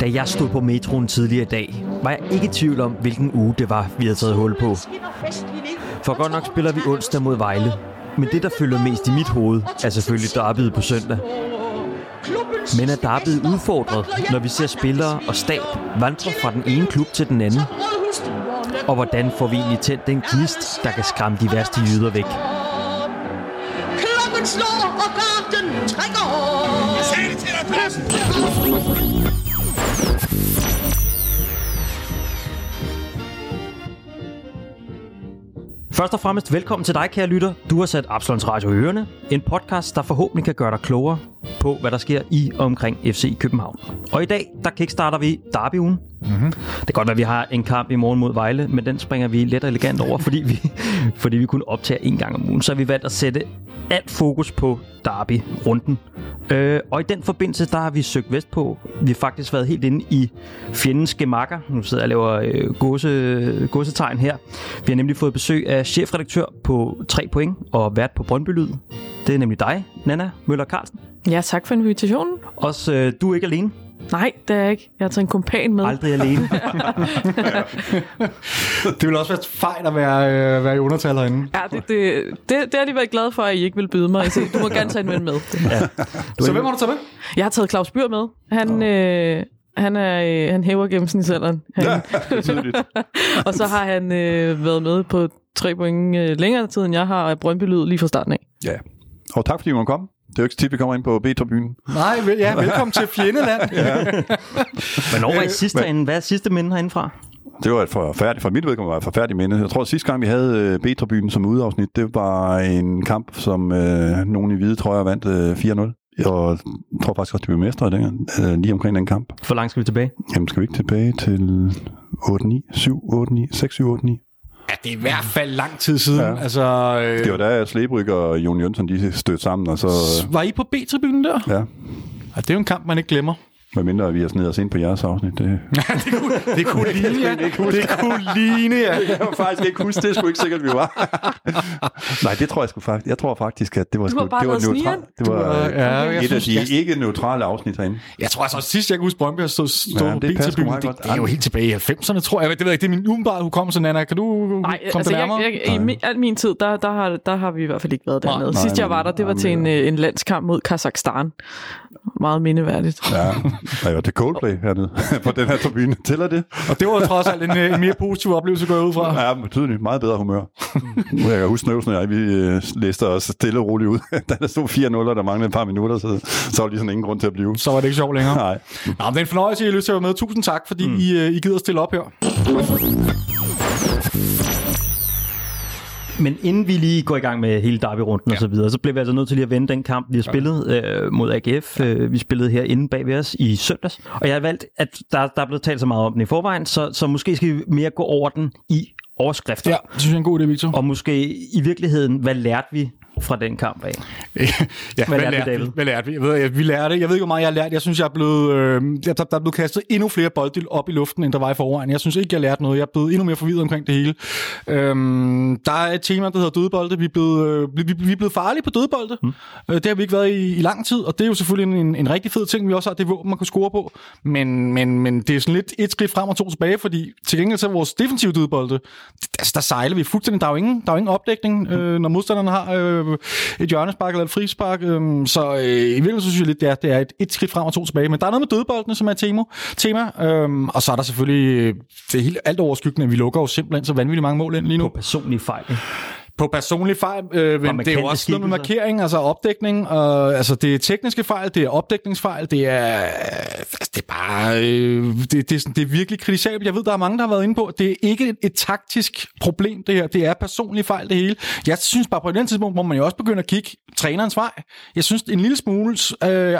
Da jeg stod på metroen tidligere i dag, var jeg ikke i tvivl om, hvilken uge det var, vi havde taget hul på. For godt nok spiller vi onsdag mod Vejle. Men det, der følger mest i mit hoved, er selvfølgelig derbyet på søndag. Men er derbyet udfordret, når vi ser spillere og stab vandre fra den ene klub til den anden? Og hvordan får vi egentlig tændt den gnist, der kan skræmme de værste jyder væk? Klokken slår, og garden trækker. Jeg sagde det til dig, Først og fremmest velkommen til dig, kære lytter. Du har sat Absalons Radio i ørerne. En podcast, der forhåbentlig kan gøre dig klogere på, hvad der sker i og omkring FC København. Og i dag, der kickstarter vi Derbyugen Mm-hmm. Det kan godt være, at vi har en kamp i morgen mod Vejle, men den springer vi let og elegant over, fordi vi, fordi vi kun optager en gang om ugen. Så har vi valgt at sætte alt fokus på Derby-runden. Øh, og i den forbindelse, der har vi søgt vest på. Vi har faktisk været helt inde i fjendens gemakker. Nu sidder jeg og laver øh, gåse, gåsetegn her. Vi har nemlig fået besøg af chefredaktør på 3 point og vært på Brøndby Lyd. Det er nemlig dig, Nana Møller Carlsen. Ja, tak for invitationen. Også øh, du er ikke alene. Nej, det er jeg ikke. Jeg har taget en kompan med. Aldrig alene. Det vil også være fejl at være, øh, være i undertal herinde. Ja, det, det, det, det har de været glade for, at I ikke vil byde mig. Så du må gerne tage en ven med. ja. Så hvem har du taget med? Jeg har taget Claus Byr med. Han, øh, han, er, øh, han hæver gennemsnitsalderen. Han, Ja, er og så har han øh, været med på tre point øh, længere tid, end jeg har, og er Brøndby Lyd lige fra starten af. Ja. Og tak fordi I måtte komme. Det er jo ikke så tit, vi kommer ind på B-tribunen. Nej, vel, ja, velkommen til Fjendeland. ja. Hvornår var I Øh, sidst men- herinde? Hvad er sidste minde herindefra? Det var et forfærdeligt, for mit vedkommende var et forfærdeligt minde. Jeg tror, at sidste gang, vi havde øh, B-tribunen som udeafsnit, det var en kamp, som øh, nogen i hvide trøjer vandt øh, 4-0. Og jeg tror faktisk også, de blev mestre dengang, øh, lige omkring den kamp. For langt skal vi tilbage? Jamen, skal vi ikke tilbage til 8-9, 7, 8-9, 6, 7, 8-9? Ja, det er i hvert fald lang tid siden. Ja. Altså, øh, Det var da Slebryg og Jon Jønsson, de stødte sammen, og så... var I på B-tribunen der? Ja, Ja, det er jo en kamp, man ikke glemmer. Hvad mindre vi har snedet os ind på jeres afsnit. Det, Det kunne ligne, ja. Det kunne ligne, ja. jeg kan faktisk ikke huske, det er sgu ikke sikkert, vi var. Nej, det tror jeg sgu faktisk. Jeg tror faktisk, at det var, sgu, det var neutralt. Det var var- ja, jeg et af synes- de ikke neutrale afsnit herinde. Jeg tror altså, at sidst jeg kunne huske, Brøndby har stået, stået Ja, på det passer Det, det, er jo helt tilbage i 90'erne, tror jeg. Det ved jeg ikke, det er min umiddelbare hukommelse, Nana. Kan du Nej, komme altså det jeg, nærmere? jeg, i min, al min tid, der, der, har, der har vi i hvert fald ikke været dernede. Nej, Sidst jeg var der, det var til en, øh, en landskamp mod Kazakhstan. Meget mindeværdigt. Ja, der var det Coldplay hernede på den her tribune. Tæller det? Og det var trods alt en, øh, en mere positiv oplevelse, går jeg ud fra. Ja, betydeligt. Meget bedre humør. Nu kan jeg huske, Snøvsen og jeg, vi øh, læste os stille og roligt ud. da der stod 4-0, og der manglede et par minutter, så, så var der lige sådan ingen grund til at blive. Så var det ikke sjovt længere. Nej. Nå, men det er en fornøjelse, I har lyst til at være med. Tusind tak, fordi mm. I, øh, I gider at stille op her. Men inden vi lige går i gang med hele derby-runden ja. og så videre, så bliver vi altså nødt til lige at vende den kamp, vi har spillet øh, mod AGF. Øh, vi spillede her inde bag ved os i søndags. Og jeg har valgt, at der, der er blevet talt så meget om den i forvejen, så, så måske skal vi mere gå over den i overskrifter. Ja, det synes jeg er en god idé, Victor. Og måske i virkeligheden, hvad lærte vi fra den kamp af? ja, Hvad lærte vi, David? Hvad lærte vi? Jeg ved, jeg, vi lærte, jeg ved ikke, hvor meget jeg har lært. Jeg synes, jeg er blevet, øh, der, der er blevet kastet endnu flere bolde op i luften, end der var i forvejen. Jeg synes ikke, jeg lærte noget. Jeg er blevet endnu mere forvirret omkring det hele. Øhm, der er et tema, der hedder dødbolde. Vi er blevet, øh, vi, vi, er blevet farlige på dødbolde. Mm. Øh, det har vi ikke været i, i lang tid, og det er jo selvfølgelig en, en rigtig fed ting, vi også har det våben, man kan score på. Men, men, men det er sådan lidt et skridt frem og to tilbage, fordi til gengæld så er vores defensive dødbolde, altså, der sejler vi fuldstændig. Der er jo ingen, der er jo ingen opdækning, øh, når modstanderne har øh, et hjørnespark eller et frispark. Øhm, så øh, i virkeligheden så synes jeg lidt, det er, det er et, et skridt frem og to tilbage. Men der er noget med dødboldene, som er et tema. tema øh, og så er der selvfølgelig øh, det hele, alt overskyggende, at vi lukker jo simpelthen så vanvittigt mange mål ind lige nu. På personlige fejl. På personlig fejl, øh, men det er jo også noget med markering, altså opdækning, og, altså det er tekniske fejl, det er opdækningsfejl, det er, altså, det er bare, øh, det, det, er, sådan- det er virkelig kritisabelt. Jeg ved, der er mange, der har været inde på, det er ikke et, et taktisk problem, det her, det er personlige fejl, det hele. Jeg synes bare, på den tidspunkt må man jo også begynde at kigge trænerens vej. Jeg synes, en lille smule øh,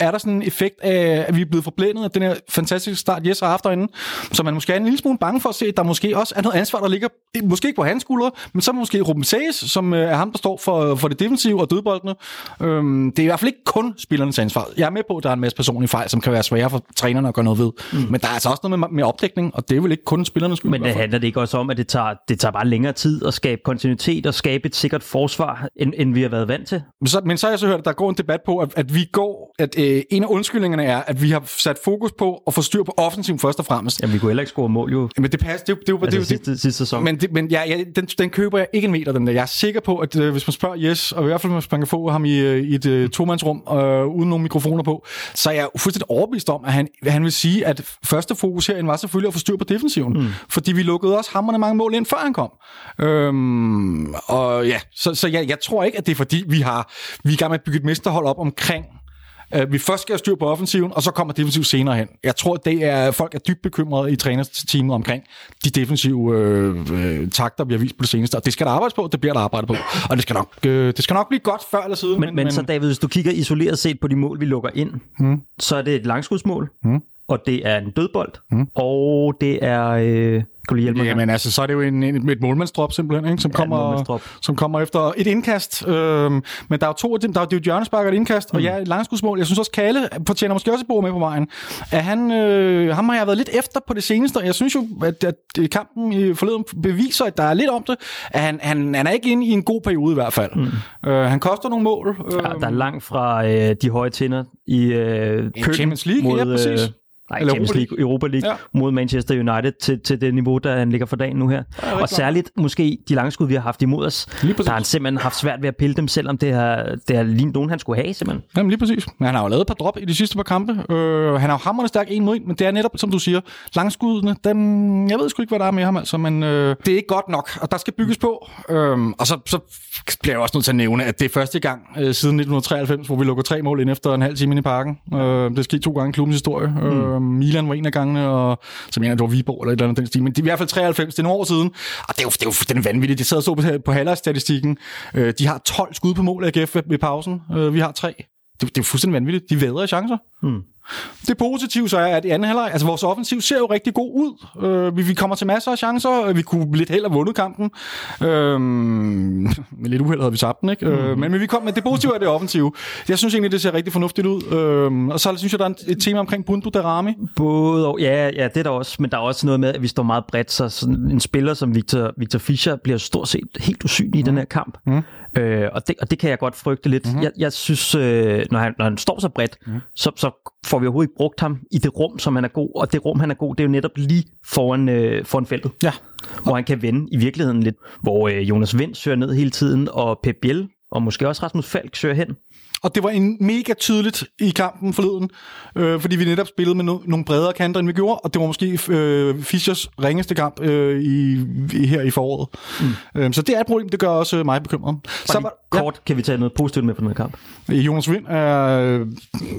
er der sådan en effekt af, at vi er blevet forblændet af den her fantastiske start, Jes har haft derinde, så man måske er en lille smule bange for at se, at der måske også er noget ansvar, der ligger, måske ikke på hans skuldre, men så måske Ruben Sayes, som øh, er ham, der står for, for det defensive og dødboldene. Øhm, det er i hvert fald ikke kun spillernes ansvar. Jeg er med på, at der er en masse personlige fejl, som kan være svære for trænerne at gøre noget ved. Mm. Men der er altså også noget med, med opdækning, og det er vel ikke kun spillernes skyld. Men det handler det ikke også om, at det tager, det tager bare længere tid at skabe kontinuitet og skabe et sikkert forsvar, end, end vi har været vant til? Men så, men så har jeg så hørt, at der går en debat på, at, at vi går, at øh, en af undskyldningerne er, at vi har sat fokus på at få styr på offensiven først og fremmest. Jamen, vi kunne heller ikke score mål jo. Men det passer, det, det, det, jo- Altså det, sidste, sidste sæson. Men, det, men ja, ja, den, den køber jeg ikke en meter, den der. Jeg er sikker på, at øh, hvis man spørger Yes, og i hvert fald hvis man kan få ham i, øh, i et øh, tomandsrum øh, uden nogen mikrofoner på, så er jeg fuldstændig overbevist om, at han, han vil sige, at første fokus herinde var selvfølgelig at få styr på defensiven. Mm. Fordi vi lukkede også hammerne mange mål ind, før han kom. Øhm, og ja, så, så jeg, jeg tror ikke, at det er fordi, vi har vi er i gang med at bygge et mesterhold op omkring Øh, vi først skal have styr på offensiven, og så kommer defensiv senere hen. Jeg tror, det er folk er dybt bekymrede i trænerteamet omkring de defensive øh, øh, takter, vi har vist på det seneste. Og det skal der arbejdes på, det bliver der arbejdet på. Og det skal nok, øh, det skal nok blive godt før eller siden. Men, men, men så David, hvis du kigger isoleret set på de mål, vi lukker ind, mm. så er det et langskudsmål, mm. Og det er en dødbold, mm. og det er... Øh, kan du hjælpe mig? Jamen altså, så er det jo en, en, et målmandsdrop simpelthen, ikke? Som, Ja, kommer, som kommer efter et indkast. Øhm, men der er jo to af dem. Der er jo et hjørnespark og et indkast, mm. og ja, et langskudsmål. Jeg synes også, Kalle fortjener måske også et bord med på vejen. At han, øh, ham har jeg været lidt efter på det seneste, og jeg synes jo, at, at kampen i forleden beviser, at der er lidt om det. At han, han, han er ikke inde i en god periode i hvert fald. Mm. Øh, han koster nogle mål. Øh, Ja, der er langt fra øh, de høje tinder i øh, Champions League, ja, præcis. Øh, nej, Eller Champions Europa League, Europa League Ja. mod Manchester United til, til det niveau, der han ligger for dagen nu her. Ja, og særligt måske de langskud, vi har haft imod os, der har han simpelthen haft svært ved at pille dem, selvom det har, det har lignet nogen, han skulle have simpelthen. Jamen lige præcis. Men han har jo lavet et par drop i de sidste par kampe. Øh, han har jo hammerende stærk en mod en, men det er netop, som du siger, langskuddene, dem, jeg ved sgu ikke, hvad der er med ham, altså, men øh, det er ikke godt nok, og der skal bygges på. Øhm, og så, så bliver jeg også nødt til at nævne, at det er første gang øh, siden 1993, hvor vi lukker tre mål ind efter en halv time inde i parken. Øh, det er sket to gange i klubbens historie. Mm. Milan var en af gangene, og så mener jeg, det var Viborg eller et eller andet den stil. Men det er i hvert fald 93, det er nogle år siden. Og det er jo, det er jo fuldstændig vanvittigt. Jeg sad og så på, på halvstatistikken. Øh, de har 12 skud på mål AGF ved, ved pausen. Øh, vi har tre. Det, det er jo fuldstændig vanvittigt. De vædrer chancer. Mm. Det positive så er, at i anden halvleg, altså vores offensiv ser jo rigtig god ud. Øh, vi, vi kommer til masser af chancer. Øh, Vi kunne lidt held have vundet kampen. Øh, med lidt uheld havde vi tabt den, ikke? Mm. Øh, men, men vi kom med det positive af det offensive. Jeg synes egentlig, det ser rigtig fornuftigt ud. Øh, og så synes jeg, der er et tema omkring Bundu Darami. Både og, ja, ja, det er der også, men der er også noget med, at vi står meget bredt, så sådan en spiller som Victor, Victor Fischer bliver stort set helt usynlig i den her kamp. Mm. Øh, og, det, og det kan jeg godt frygte lidt. Mm. Jeg, jeg synes, øh, når, han, når han står så bredt, mm. så, så får vi overhovedet ikke brugt ham i det rum, som han er god. Og det rum, han er god, det er jo netop lige foran, øh, foran feltet. Ja. Hvor han kan vende i virkeligheden lidt. Hvor øh, Jonas Vind søger ned hele tiden, og Pep Biel, og måske også Rasmus Falk søger hen. Og det var en mega tydeligt i kampen forleden, øh, fordi vi netop spillede med no- nogle bredere kanter, end vi gjorde, og det var måske øh, Fischers ringeste kamp øh, i, i, her i foråret. Mm. Øh, så det er et problem, det gør også øh, mig bekymret. Så var, kort kan vi tage noget positivt med på den her kamp. ja, Jonas Vind er øh,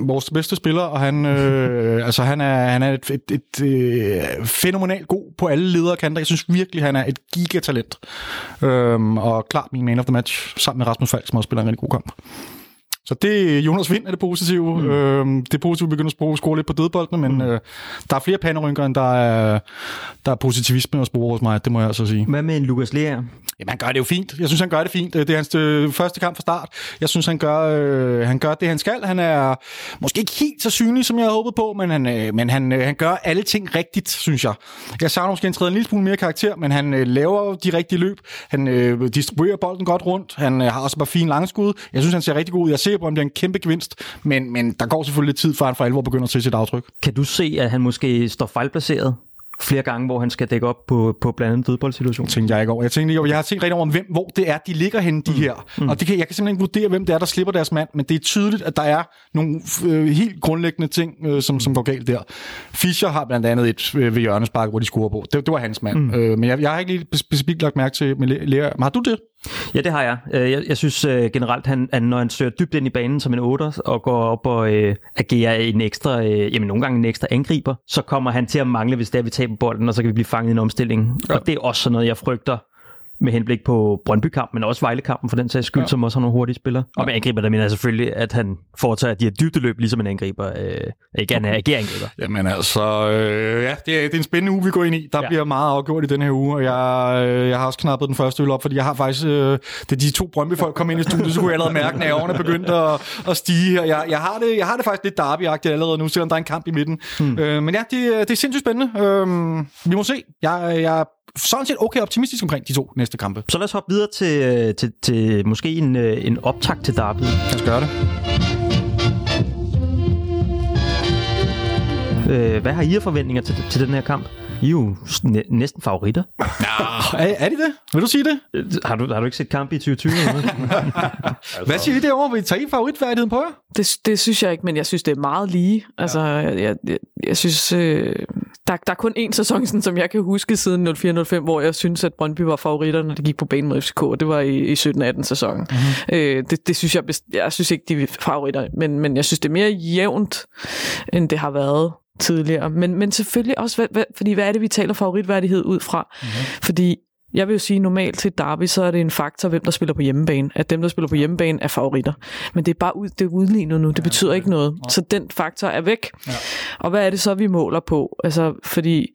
vores bedste spiller, og han, øh, altså, han er, han er et, et, et øh, fænomenalt god på alle ledere kanter. Jeg synes virkelig, han er et gigatalent. Øh, og klart min man of the match, sammen med Rasmus Falk, som også spiller en rigtig god kamp. Så det Jonas Vind er det positive. Mm. Øhm, det positive begynder at score, score lidt på dødboldene, men mm. øh, der er flere panderynker, end der er, der er positivisme at spore hos mig, det må jeg altså sige. Hvad med en Lukas Lea? Jamen, han gør det jo fint. Jeg synes, han gør det fint. Det er hans øh, første kamp fra start. Jeg synes, han gør, øh, han gør det, han skal. Han er måske ikke helt så synlig, som jeg havde håbet på, men han, øh, men han, øh, han gør alle ting rigtigt, synes jeg. Jeg savner måske en tredje en lille smule mere karakter, men han øh, laver de rigtige løb. Han øh, distribuerer bolden godt rundt. Han øh, har også bare fine langskud. Jeg synes, han ser rigtig god ud. Jeg ser på, om det er en kæmpe gevinst, men, men der går selvfølgelig lidt tid, før han for alvor begynder at se sit aftryk. Kan du se, at han måske står fejlplaceret flere gange, hvor han skal dække op på, på blandt andet dødboldsituationen? tænkte jeg ikke over. Jeg tænkte, jo, jeg har tænkt rigtig over, hvem, hvor det er, de ligger henne, de mm. her. Mm. Og det kan, jeg kan simpelthen ikke vurdere, hvem det er, der slipper deres mand, men det er tydeligt, at der er nogle øh, helt grundlæggende ting, øh, som, som går galt der. Fischer har blandt andet et øh, ved hjørnespark, hvor de scorer på. Det, det var hans mand. Mm. Øh, men jeg, jeg har ikke lige specifikt lagt mærke til med Lea. Men har du det? Ja, det har jeg. Øh, Jeg, jeg synes øh, generelt, han, han, når han søger dybt ind i banen som en otter og går op og øh, agerer en ekstra, øh, jamen nogle gange en ekstra angriber, så kommer han til at mangle, hvis det er, vi taber bolden, og så kan vi blive fanget i en omstilling. Ja. Og det er også sådan noget, jeg frygter med henblik på Brøndby-kampen, men også Vejle-kampen for den sags skyld, ja. som også har nogle hurtige spillere. Og med angriber, der mener jeg selvfølgelig, at han foretager de her dybdeløb, ligesom en angriber. Øh, ikke han er angriber. Jamen altså, øh, ja, det er, det er en spændende uge, vi går ind i. Der Ja. ja. bliver meget afgjort i den her uge, og jeg, øh, jeg har også knappet den første øl op, fordi jeg har faktisk, øh, da de to Brøndby-folk kom ind i studiet, så kunne jeg allerede mærke, at nerverne begyndte at, at stige her. Jeg, jeg, har det, jeg har det faktisk lidt derby allerede nu, selvom der er en kamp i midten. Hmm. Øh, men ja, det, det er sindssygt spændende. Øh, vi må se. Jeg, jeg sådan set okay optimistisk omkring de to næste kampe. Så lad os hoppe videre til, øh, til, til måske en, øh, en optag til derby. Lad os gøre det. Øh, hvad har I af forventninger til, til den her kamp? I er jo næ- næsten favoritter. Er, er de det? Vil du sige det? Øh, Har du, har du ikke set kamp i 2020? eller hvad? Siger I derovre? Vil I tage favoritværdigheden på jer? Det, det synes jeg ikke, men jeg synes, det er meget lige. Altså, jeg, jeg, jeg, jeg synes, øh, der, der er kun én sæson, sådan, som jeg kan huske siden 04-05, hvor jeg synes, at Brøndby var favoritter, når de gik på banen mod FCK, og det var i, i 17-18 sæsonen. Mm-hmm. Øh, det, det synes jeg, jeg synes ikke, de er favoritter, men, men jeg synes, det er mere jævnt, end det har været tidligere. Men, men selvfølgelig også, hvad, hvad, fordi hvad er det, vi taler favoritværdighed ud fra? Mm-hmm. Fordi jeg vil jo sige, normalt til derby, så er det en faktor, hvem der spiller på hjemmebane. At dem, der spiller på hjemmebane, er favoritter. Men det er bare ud, det er udlignet nu. Det betyder ikke noget. Så den faktor er væk. Og hvad er det så, vi måler på? Altså, fordi,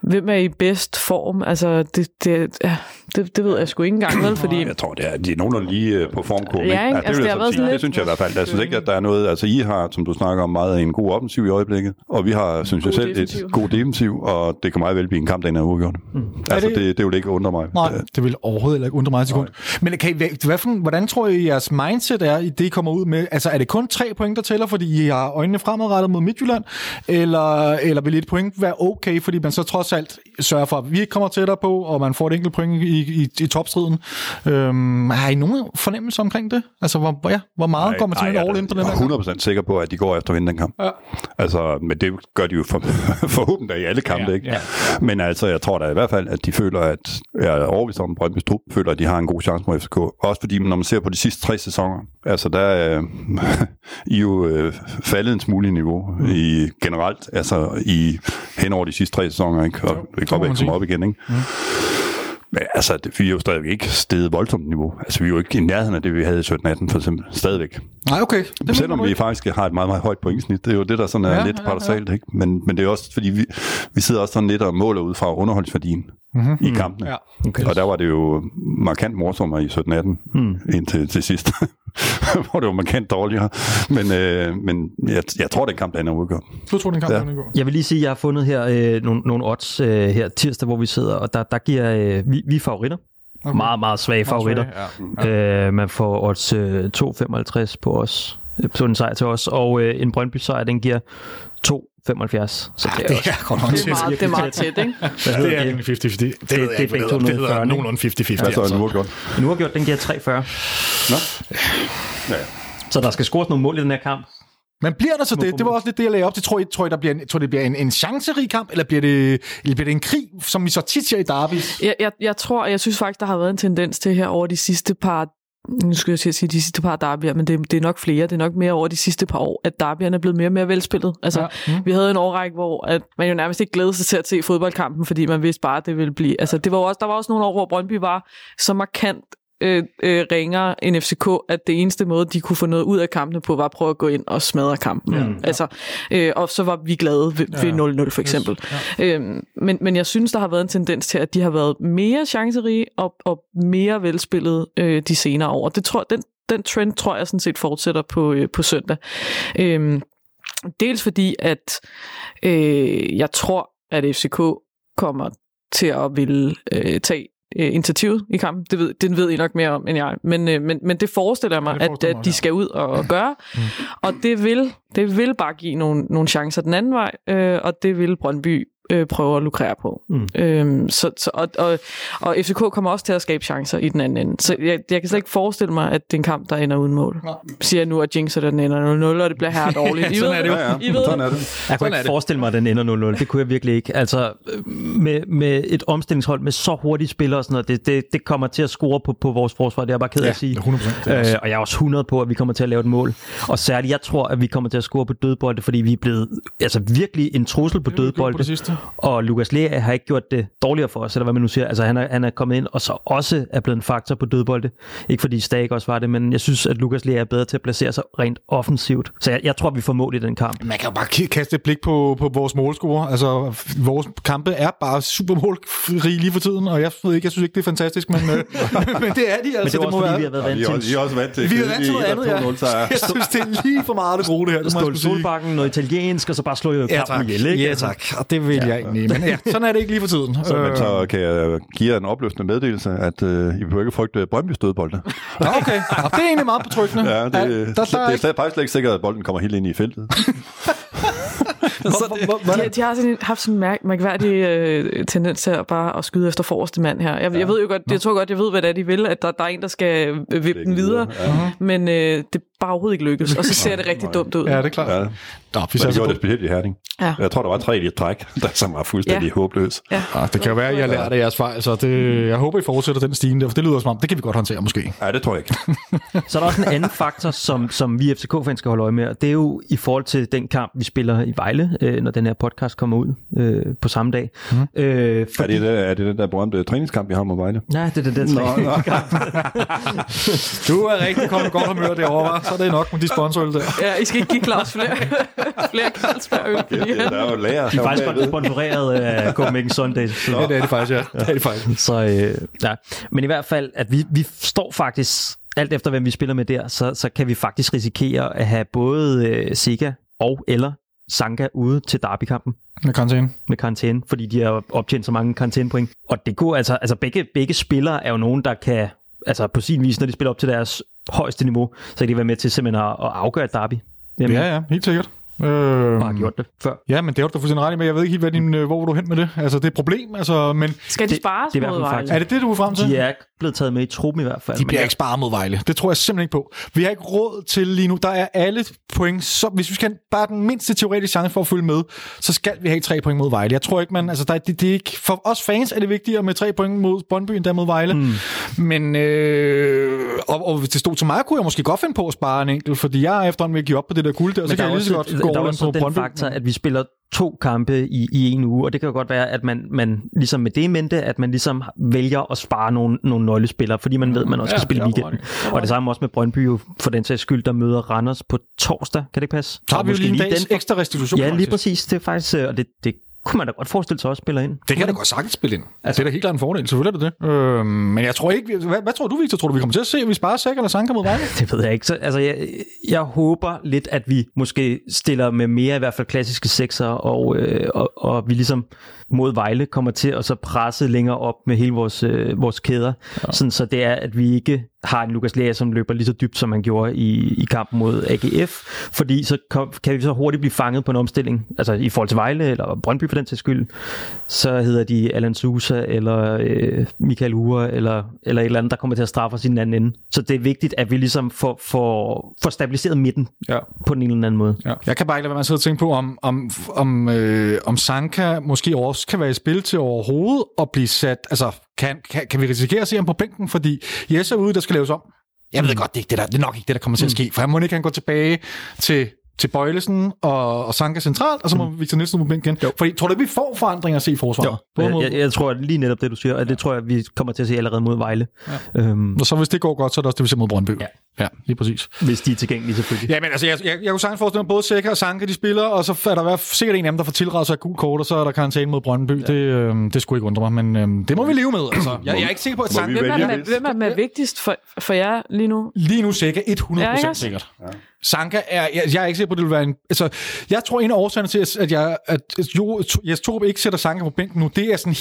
hvem er i bedst form? Altså, det, det, ja, det, det ved jeg sgu ikke engang, vel? Fordi, Jeg tror, det er, de er nogenlunde lige øh, på formkurven. Ja, ikke? det, Altså, det jeg har sådan det synes jeg i hvert fald. Jeg synes ikke, at der er noget... Altså, I har, som du snakker om, meget en god offensiv i øjeblikket, og vi har, synes jeg God selv, defensiv. et god defensiv, og det kan meget vel blive en kamp, der er uafgjort. Mm. Altså, Er det- det, det vil ikke undre mig. Nej, det vil overhovedet heller ikke undre mig et sekund. Men kan I, hvad, hvad for, hvordan tror I, jeres mindset er, i det I kommer ud med? Altså, er det kun tre point, der tæller, fordi I har øjnene fremadrettet mod Midtjylland? Eller, eller vil et point være okay, fordi man så trods alt sørger for, at vi ikke kommer tættere på, og man får et enkelt point i, i, i topstriden? Øhm, har I nogen fornemmelse omkring det? Altså, hvor, hvor- ja, hvor meget går man simpelthen all in på den her kamp? Jeg er 100% sikker på, at de går efter at vinde den kamp. Ja. Altså, men det gør de jo for, forhåbentlig i alle kampe, Ja, ikke? ja, Men altså, jeg tror da i hvert fald, at de føler, at jeg er overbevist om, Brøndby Strup føler, at de har en god chance mod FCK. Også fordi, når man ser på de sidste tre sæsoner, altså der er I er jo øh, faldet en smule i niveau mm. i generelt, altså i hen over de sidste tre sæsoner, ikke? Og det kan godt komme op igen, ikke? Mm. Men altså, det, vi er jo stadigvæk ikke steget voldsomt niveau. Altså, vi er jo ikke i nærheden af det, vi havde i 17-18, for eksempel. Stadigvæk. Nej, okay. Det Selvom vi ikke. faktisk har et meget, meget højt pointsnit. Det er jo det, der sådan er Ja, ja, lidt ja, ja. paradoxalt. Ikke? Men, men det er også, fordi vi, vi sidder også sådan lidt og måler ud fra underholdsværdien mm-hmm. i kampene. Ja. Okay. Og der var det jo markant morsommere i 17-18 mm. indtil til sidst. hvor det var markant dårligere. Men, øh, men jeg, jeg tror, det er en kamp, der ender udgør. Du tror, den kamp, Ja. ja. den går. Jeg vil lige sige, at jeg har fundet her øh, nogle, nogle odds øh, her tirsdag, hvor vi sidder, og der, der giver øh, vi, vi er favoritter. Okay. Meget, meget svage favoritter. Ja. Øh, man får odds øh, 2,65 på os, øh, på en sejr til os, og øh, en Brøndby sejr, den giver 2,75. Så det er, Det også, er nok det er meget, det er meget tæt, ikke? Det er det? egentlig 50-50. Det, det, det er det, begge det, to det hedder 0,40, ikke? nogenlunde 50-50. Hvad så er altså. en uafgjort? En uafgjort, den giver 3,40. Nå? Ja. Så der skal scores nogle mål i den her kamp. Men bliver der så det? Det var også lidt det, jeg lagde op til. Tror I, tror I der bliver en, tror I, det bliver en, en chancerig kamp, eller bliver, det, eller bliver det en krig, som vi så tit ser i derby? Jeg, jeg, jeg tror, jeg synes faktisk, der har været en tendens til her over de sidste par nu skal jeg til at sige de sidste par derbyer, men det, det er nok flere, det er nok mere over de sidste par år, at derbyerne er blevet mere og mere velspillet. Altså, Ja. mm. vi havde en årrække, hvor at man jo nærmest ikke glædede sig til at se fodboldkampen, fordi man vidste bare, at det ville blive... Altså, det var også, der var også nogle år, hvor Brøndby var så markant øh, øh, ringere end FCK, at det eneste måde, de kunne få noget ud af kampene på, var at prøve at gå ind og smadre kampen. Ja, altså, øh, og så var vi glade ved, ved 0-0 for eksempel. Ja. Øhm, men, men jeg synes, der har været en tendens til, at de har været mere chancerige og, og mere velspillet øh, de senere år. Det tror, den, den trend tror jeg sådan set fortsætter på, øh, på søndag. Øhm, dels fordi, at øh, jeg tror, at FCK kommer til at ville øh, tage øh, initiativet i kampen. Det ved, det ved I nok mere om end jeg. Men, øh, men, men det forestiller jeg mig, Ja, det at, forestiller at mig, de ja. skal ud og gøre. Og det vil, det vil bare give nogle, nogle chancer den anden vej, øh, og det vil Brøndby øh, prøve at lukrere på. Mm. Øhm, så, så, og, og, og FCK kommer også til at skabe chancer i den anden ende. Så jeg, jeg kan slet ikke forestille mig, at det er en kamp, der ender uden mål. Nej. Siger jeg nu, at jinxer den ender 0-0, og det bliver her dårligt. I Sådan ved er det jo. Ja, ja. I ved Sådan er det. Jeg kunne ikke det. forestille mig, at den ender 0-0. Det kunne jeg virkelig ikke. Altså, øh, med, med et omstillingshold med så hurtige spillere og sådan noget, det, det, det kommer til at score på, på vores forsvar. Det er jeg bare ked af Ja, at sige. 100%. Det er Øh, og jeg er også 100 på, at vi kommer til at lave et mål. Og særligt, jeg tror, at vi kommer til at score på dødbolde, fordi vi er blevet altså, virkelig en trussel på dødbolde. det sidste. Og Lukas Lea har ikke gjort det dårligere for os, eller hvad man nu siger. Altså han er, han er kommet ind, og så også er blevet en faktor på dødbolde. Ikke fordi Stag også var det, men jeg synes, at Lukas Lea er bedre til at placere sig rent offensivt. Så jeg, jeg tror, vi får mål i den kamp. Man kan jo bare kaste et blik på, på vores målscore. Altså, vores kampe er bare super målrige lige for tiden, og jeg ved ikke, jeg synes ikke, det er fantastisk, men, øh, men det er de Men altså. det er også må fordi, være. vi har været vant I er, til også, I er også vant til Vi er vant til noget andet, ja. 2-0 sejr. Jeg synes, det er lige for meget det gode, det her. Det sige. Solbakken, noget italiensk, og så bare slå jo Ja, kampen tak. ihjel, ikke? Ja, tak. Og det vil jeg egentlig. Men ja, sådan er det ikke lige for tiden. Så, men Øh, så kan jeg give jer en opløsende meddelelse, at øh, I behøver ikke frygte Brøndby stødbolde. Nå, okay. Ja, det er egentlig meget betryggende. Ja, det, der, det, der, det er slet- faktisk slet ikke sikkert, at bolden kommer helt ind i feltet. hvor- hvor- hvor- De, de har sådan, haft sådan en mærk, mærkværdig øh, tendens til at bare at skyde efter forreste mand her. Jeg, ja. jeg ved jo godt, jeg tror godt, jeg ved, hvad det er, de vil, at der, der er en, der skal øh, vippe den videre, Ja. men øh, det bare overhovedet ikke lykkes, og så ser det rigtig dumt ud. Ja, det er klart. Ja. Nå, vi Men de satser gjorde på. det specielt i Herning. Ja. Jeg tror, der var tre i et træk, der som var fuldstændig Ja. håbløs. Ja. Ja, det kan jo være, at I har lært af jeres fejl, så det, jeg håber, I fortsætter den stigning der, for det lyder som om, det kan vi godt håndtere måske. Ja, det tror jeg ikke. Så er der også en anden faktor, som, som vi FCK-fans skal holde øje med, og det er jo i forhold til den kamp, vi spiller i Vejle, øh, når den her podcast kommer ud øh, på samme dag. Mm. Øh, Er fordi, det, det, er det den der berømte træningskamp, vi har mod Vejle? Nej, det er det, det Nå, nå. Du er rigtig kommet godt humør derovre? Så er det nok med de sponsorøl der. Ja, I skal ikke give Claus flere, flere Carlsberg øl, fordi Ja, der er jo lærer. De er faktisk godt sponsoreret af Copenhagen Sundays. Så, Ja, det er det faktisk, ja. Det er det faktisk. så øh, ja. Men i hvert fald, at vi, vi står faktisk, alt efter hvem vi spiller med der, så, så kan vi faktisk risikere at have både øh, Sega og eller Sanka ude til derbykampen Med karantæne. med karantæne, fordi de har optjent så mange karantænepoint. Og det går altså, altså begge, begge spillere er jo nogen, der kan, altså på sin vis, når de spiller op til deres højeste niveau, så kan de være med til simpelthen at, at afgøre et derby. Jamen, Ja, ja, helt sikkert. Øh, Og har gjort det før. Ja, men det har du da fuldstændig ret i, men jeg ved ikke helt, hvad din, øh, hvor vil du hen med det? Altså, det er et problem, altså, men Skal de Det- spares det er i hvert mod Vejle? faktisk- er det det, du er frem til? De er blevet taget med i truppen i hvert fald. De bliver jeg- ikke sparet mod Vejle. Det tror jeg simpelthen ikke på. Vi har ikke råd til lige nu. Der er alle point. Så hvis vi skal have bare den mindste teoretiske chance for at følge med, så skal vi have tre point mod Vejle. Jeg tror ikke, man... Altså, der, er- det, det er ikke, for os fans er det vigtigere med tre point mod Brøndby end der mod Vejle. Mm. Men øh, og, og, hvis det stod til mig, kunne jeg måske godt finde på at spare en enkelt, fordi jeg er efterhånden ved at give op på det der guld der, så Men kan der jeg er lige så også, godt gå der er også den Brøndby. faktor, at vi spiller to kampe i, i en uge, og det kan jo godt være, at man, man ligesom med det i mente, at man ligesom vælger at spare nogle, nogle nøglespillere, fordi man ved, at man også Ja, skal spille det er weekenden. Og det samme også med Brøndby, jo, for den sags skyld, der møder Randers på torsdag. Kan det ikke passe? Så har vi jo lige en dags den- ekstra restitution. Ja, lige faktisk. præcis. Det er faktisk, øh, og det, det kunne man da godt forestille sig også spiller ind. Det kan da godt sagtens spille ind. Altså, det er da helt klart en fordel, selvfølgelig er det det. Øhm, men jeg tror ikke... Hvad, hvad tror du, Victor? Tror du, vi kommer til at se, at vi sparer Sæk eller Sanka mod Vejle? Det ved jeg ikke. Så, altså, jeg, jeg håber lidt, at vi måske stiller med mere i hvert fald klassiske sekser, og, øh, og, og vi ligesom mod Vejle kommer til at så presse længere op med hele vores, øh, vores kæder. Ja. Sådan, så det er, at vi ikke har en Lukas Lea, som løber lige så dybt, som man gjorde i, i kampen mod AGF, fordi så kom, kan vi så hurtigt blive fanget på en omstilling, altså i forhold til Vejle eller Brøndby for den til skyld, så hedder de Alan Sousa eller øh, Michael Ure eller, eller et eller andet, der kommer til at straffe os i den anden ende. Så det er vigtigt, at vi ligesom får, får, får stabiliseret midten Ja. på den ene eller anden måde. Ja. Jeg kan bare ikke lade være med at tænke på, om, om, om, øh, om Sanka måske også kan være i spil til overhovedet at blive sat... Altså, kan, kan, kan vi risikere at se ham på bænken? Fordi Jes er ude, der skal laves om. Jeg ved godt, det er, ikke det, der, det er nok ikke det, der kommer til at ske. For han må ikke han gå tilbage til til Bøjlesen og, og Sanka centralt, og så må mm. Victor Nielsen på igen. Fordi tror du ikke, vi får forandringer at se i forsvaret? Mod- Jeg, jeg, jeg tror at lige netop det, du siger, og det tror jeg, vi kommer til at se allerede mod Vejle. Ja. Øhm, Og så hvis det går godt, så er det også det, vi ser mod Brøndby. Ja. ja lige præcis. hvis de er tilgængelige selvfølgelig. Ja, men altså, jeg, jeg, jeg kunne sagtens forestille mig, både Sækker og Sanka, de spiller, og så er der hver, sikkert en af dem, der får tilrettet sig et gult kort, og så er der karantæne mod Brøndby. Ja. Det, øh, det skulle ikke undre mig, men øh, det må vi leve med. Altså. Jeg, jeg er ikke sikker på, at Sanka... Hvem er, hvem er vigtigst for, for jer lige nu? Lige nu Sækker 100% Ja, ja, ikke også? sikkert. Ja. Sanka er, jeg, jeg er ikke sikker på, at det vil være en... Altså, jeg tror, en af årsagerne til, at, jeg, at jo, Jes Torup ikke sætter Sanka på bænken nu, det er sådan,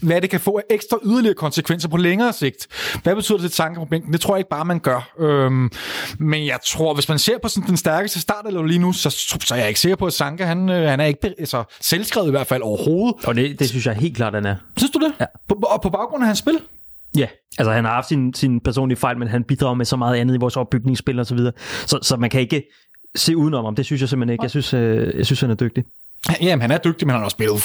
hvad det kan få af ekstra yderligere konsekvenser på længere sigt. Hvad betyder det at sætte Sanka på bænken? Det tror jeg ikke bare, man gør. Øhm, men jeg tror, hvis man ser på sådan den stærkeste start eller lige nu, så, så er jeg ikke sikker på, at Sanka, han, øh, han er ikke altså, selvskrevet i hvert fald overhovedet. Og det, det synes jeg helt klart, han er. Synes du det? Ja. På, og på baggrund af hans spil? Ja, altså han har haft sin, sin personlige fejl, men han bidrager med så meget andet i vores opbygningsspil og så videre. Så, så man kan ikke se udenom ham. Det synes jeg simpelthen ikke. Jeg synes, øh, jeg synes han er dygtig. Jamen, han er dygtig, men han har også spillet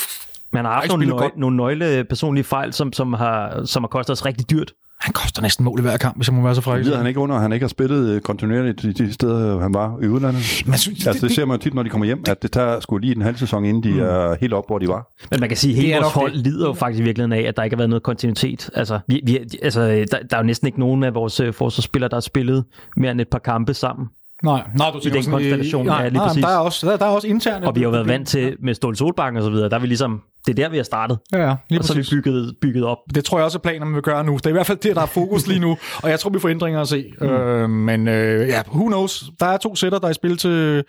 Men han har haft nogle, nøgle, nogle nøgle personlige fejl, som, som, har, som har kostet os rigtig dyrt. Han koster næsten mål i hver kamp, hvis jeg må være så fræk. Lider han ikke under, at han ikke har spillet øh, kontinuerligt de, de steder, han var i udlandet? Men synes, Altså, det ser man jo tit, når de kommer hjem, at det tager sgu lige en halv sæson, inden de Mm. er helt op, hvor de var. Men man kan sige, at Det hele vores hold lider jo faktisk i virkeligheden af, at der ikke har været noget kontinuitet. Altså, vi, vi, altså der, der er jo næsten ikke nogen af vores øh, forsvarsspillere, der har spillet mere end et par kampe sammen. Nej, nej, du tænker den sådan, øh, konstellation, nej, ja, lige nej, præcis. Der er også, der, der er også interne. Og vi har jo været vant til med Ståle Solbakken og så videre, der er vi ligesom, det er der, vi har startet. Ja, ja, lige Og så er vi præcis. bygget, bygget op. Det tror jeg også er planer, man vil gøre nu. Det er i hvert fald det, der er fokus lige nu, og jeg tror, vi får ændringer at se. Mm. Øh, men øh, ja, who knows? Der er to sætter, der er i spil til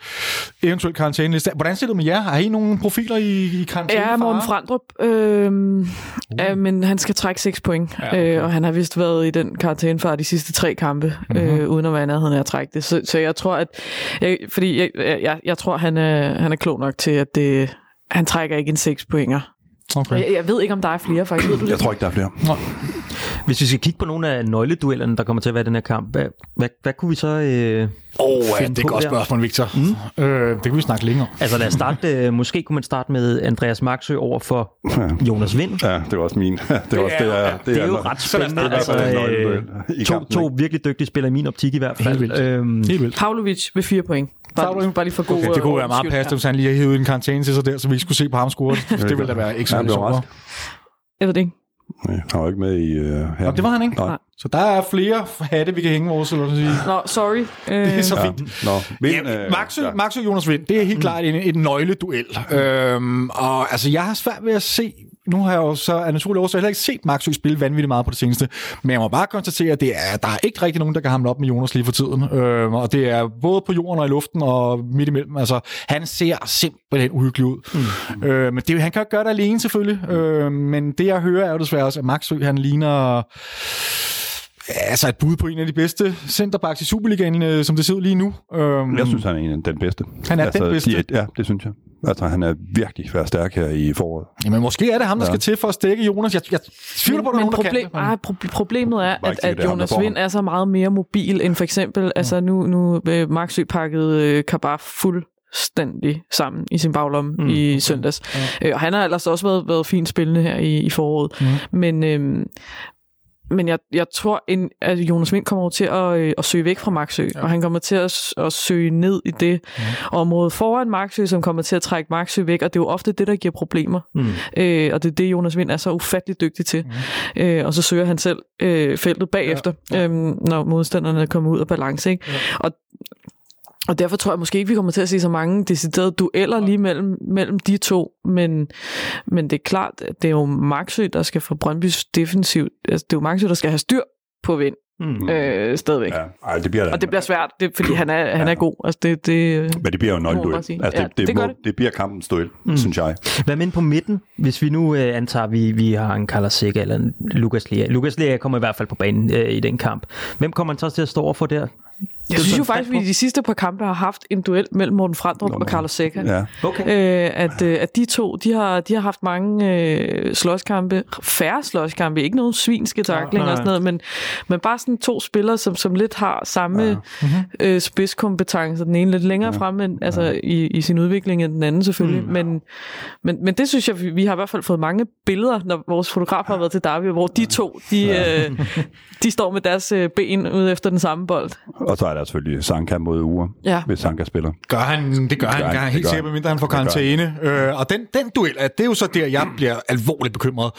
eventuelt karantæneliste. Hvordan ser det med jer? Har I nogle profiler i, i karantæne? Ja, Morten Frandrup, øh, uh. men han skal trække 6 point, Ja, okay. øh, og han har vist været i den karantænefar de sidste tre kampe, mm-hmm. øh, uden at være i nærheden af at trække det. Så, så jeg tror, at jeg, fordi jeg, jeg, jeg tror, han er, han er klog nok til, at det, han trækker ikke en 6 pointer. Okay. Jeg, jeg ved ikke, om der er flere, faktisk. Ved du Jeg tror ikke, der er flere. Hvis vi skal kigge på nogle af nøgleduellerne, der kommer til at være i den her kamp, hvad, hvad, hvad kunne vi så... Øh, Åh, oh, ja, finde det er et godt der? spørgsmål, Victor. Mm. Øh, det kan vi snakke længere altså lad os starte, øh, måske kunne man starte med Andreas Maxø over for Jonas Vind. Ja, det var også min. det er også det, er, Det er jo ret det er spændende. i hvert fald en Altså, øh, to, kampen, to virkelig dygtige spillere i min optik i hvert fald. Helt vildt. Øhm, Helt vildt. Pavlovic med 4 point. Bare, bare lige for god Okay, det kunne øh, være meget passende, hvis han lige havde hævet en karantæne til sig der, så vi ikke skulle se på ham score. Det ville da være ikke så Ja, rask. Jeg ved det ikke. Nej, Han var ikke med i uh, her. Nå, det var han ikke? Nej. Så der er flere hatte, vi kan hænge vores, eller sige. Nå, sorry. Øh, Det er så Ja. fint. Nå, Vind, Ja, øh, Maxø, ja. Maxø og Jonas Vind, det er helt klart en, en nøgleduel. Øhm, og altså, jeg har svært ved at se, nu har jeg jo så af naturlig årsag heller ikke set Maxø spille vanvittigt meget på det seneste, men jeg må bare konstatere, at det er, der er ikke rigtig nogen, der kan hamle op med Jonas lige for tiden. Øhm, og det er både på jorden og i luften og midt imellem. Altså, han ser simpelthen uhyggelig ud. Mm. Øh, men det, han kan jo gøre det alene selvfølgelig, øh, men det jeg hører er jo desværre også, at Maxø, han ligner altså et bud på en af de bedste centerbacks i Superligaen, øh, som det ser ud lige nu. Øhm, Jeg synes, han er en af den bedste. Han er altså, den bedste. De, ja, det synes jeg. Altså, han er virkelig været stærk her i foråret. Jamen, måske er det ham, der Ja. skal til for at stikke Jonas. Jeg, jeg tvivler på, at der er men nogen, der problem, kan det. ej, pro- problemet er, at, at der Jonas Vind er så meget mere mobil end for eksempel, altså nu, nu øh, Maxø pakkede øh, Kabar fuldstændig sammen i sin baglomme mm, i søndags. Øh, og han har ellers også været, været fint spillende her i, i foråret. Mm. Men, øhm, men jeg, jeg tror, en, at Jonas Vind kommer til at, øh, at søge væk fra Maxø, ja. og han kommer til at, at søge ned i det mm. område foran Maxø, som kommer til at trække Maxø væk, og det er jo ofte det, der giver problemer. Mm. Øh, og det er det, Jonas Vind er så ufattelig dygtig til. Mm. Øh, og så søger han selv øh, feltet bagefter, ja, ja. Øhm, når modstanderne kommer ud af balance. Ikke? Ja. Og, og derfor tror jeg måske ikke, vi kommer til at se så mange deciderede dueller lige mellem, mellem de to, men, men det er klart, at det er jo Maxø, der skal få Brøndbys defensivt. Altså, det er jo Maxø, der skal have styr på Vind Mm. øh, stadigvæk. Ja. Ja, ej, det bliver Og det bliver svært, det, fordi han er, han er god. Altså, det, det, Men det bliver jo en nøgleduel. Altså, det, Ja, det, det må, det. det bliver kampens duel, mm. synes jeg. Hvad med på midten, hvis vi nu øh, antager, at vi, vi har en Carlos Sikker eller en Lukas Lea. Lukas Lea kommer i hvert fald på banen øh, i den kamp. Hvem kommer han så til at stå over for der? Jeg synes jo faktisk, at vi i de sidste par kampe har haft en duel mellem Morten Frandrup Nå, og. Carlos Seca. Ja. Okay. Øh, at, øh, at de to, de har, de har haft mange øh, slåskampe, færre slåskampe, ikke nogen svinske taklinger og sådan noget, men, men bare sådan to spillere, som, som lidt har samme ja. Mhm. øh, spidskompetence. Den ene lidt længere ja. frem end, altså, i, i sin udvikling end den anden selvfølgelig. Mm. Men, men, men det synes jeg, vi, vi har i hvert fald fået mange billeder, når vores fotografer har været til Derby, hvor de to, de, øh, de står med deres øh, ben ude efter den samme bold. Og så er der selvfølgelig Sanka mod Ure, Ja. hvis Sanka spiller. Gør han, det gør han, gør han, gør han det helt sikkert, han. medmindre han får Det karantæne. Øh, og den, den duel, at det er jo så der, jeg bliver alvorligt bekymret.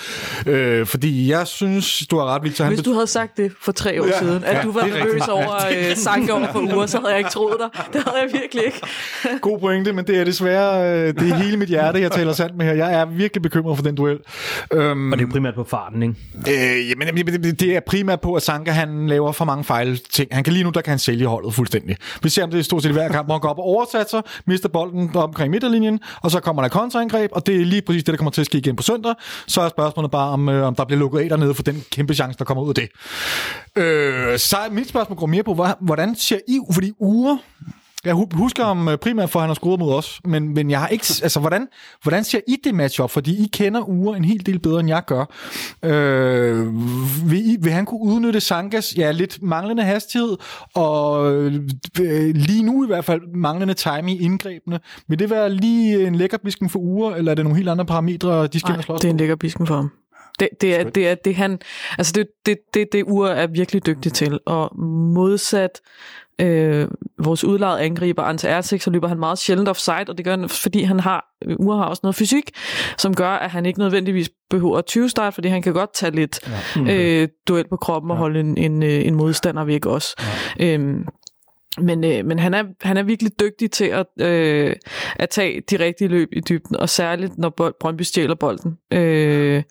Øh, fordi jeg synes, du har ret, Victor. Han Hvis du havde sagt det for tre år Ja, siden, at ja, du var det er nervøs over øh, Sanke over for uger, så havde jeg ikke troet dig. Det havde jeg virkelig ikke. God pointe, men det er desværre øh, det er hele mit hjerte, jeg taler sandt med her. Jeg er virkelig bekymret for den duel. Øhm, Og det er primært på farten, ikke? Øh, jamen, det- det er primært på, at Sanka han laver for mange fejl ting. Han kan lige nu, der kan han sælge holdet fuldstændig. Vi ser om det er stort set hver kamp, hvor han går op og oversat sig, mister bolden omkring midterlinjen, og så kommer der kontraangreb, og det er lige præcis det, der kommer til at ske igen på søndag. Så er spørgsmålet bare, om, øh, om der bliver lukket af dernede for den kæmpe chance, der kommer ud af det. Øh, så mit spørgsmål går mere på, hvordan ser I, fordi uger, jeg hu- husker om øh, primært, for at han har scoret mod os, men, men jeg har ikke, altså hvordan, hvordan ser I det matchup? Fordi I kender Ure en hel del bedre, end jeg gør. Øh, vil, I, vil han kunne udnytte Sankas, ja, lidt manglende hastighed, og øh, lige nu i hvert fald manglende time i indgrebene? Vil det være lige en lækker bisken for Ure, eller er det nogle helt andre parametre, de skal Nej, slås det er en lækker bisken for ham. Det, det, er, det er det, han... Altså, det, det, det, det Ur er virkelig dygtig til. Og modsat øh, vores udlejede angriber, Ante Ertik, så løber han meget sjældent offside, og det gør han, fordi han har, Ur har også noget fysik, som gør, at han ikke nødvendigvis behøver at 20 start, fordi han kan godt tage lidt ja. øh, duel på kroppen og holde en, en, øh, en modstander væk også. Ja. Øhm, men, øh, men han, er, han er virkelig dygtig til at, øh, at tage de rigtige løb i dybden, og særligt når bold, Brøndby stjæler bolden. Øh,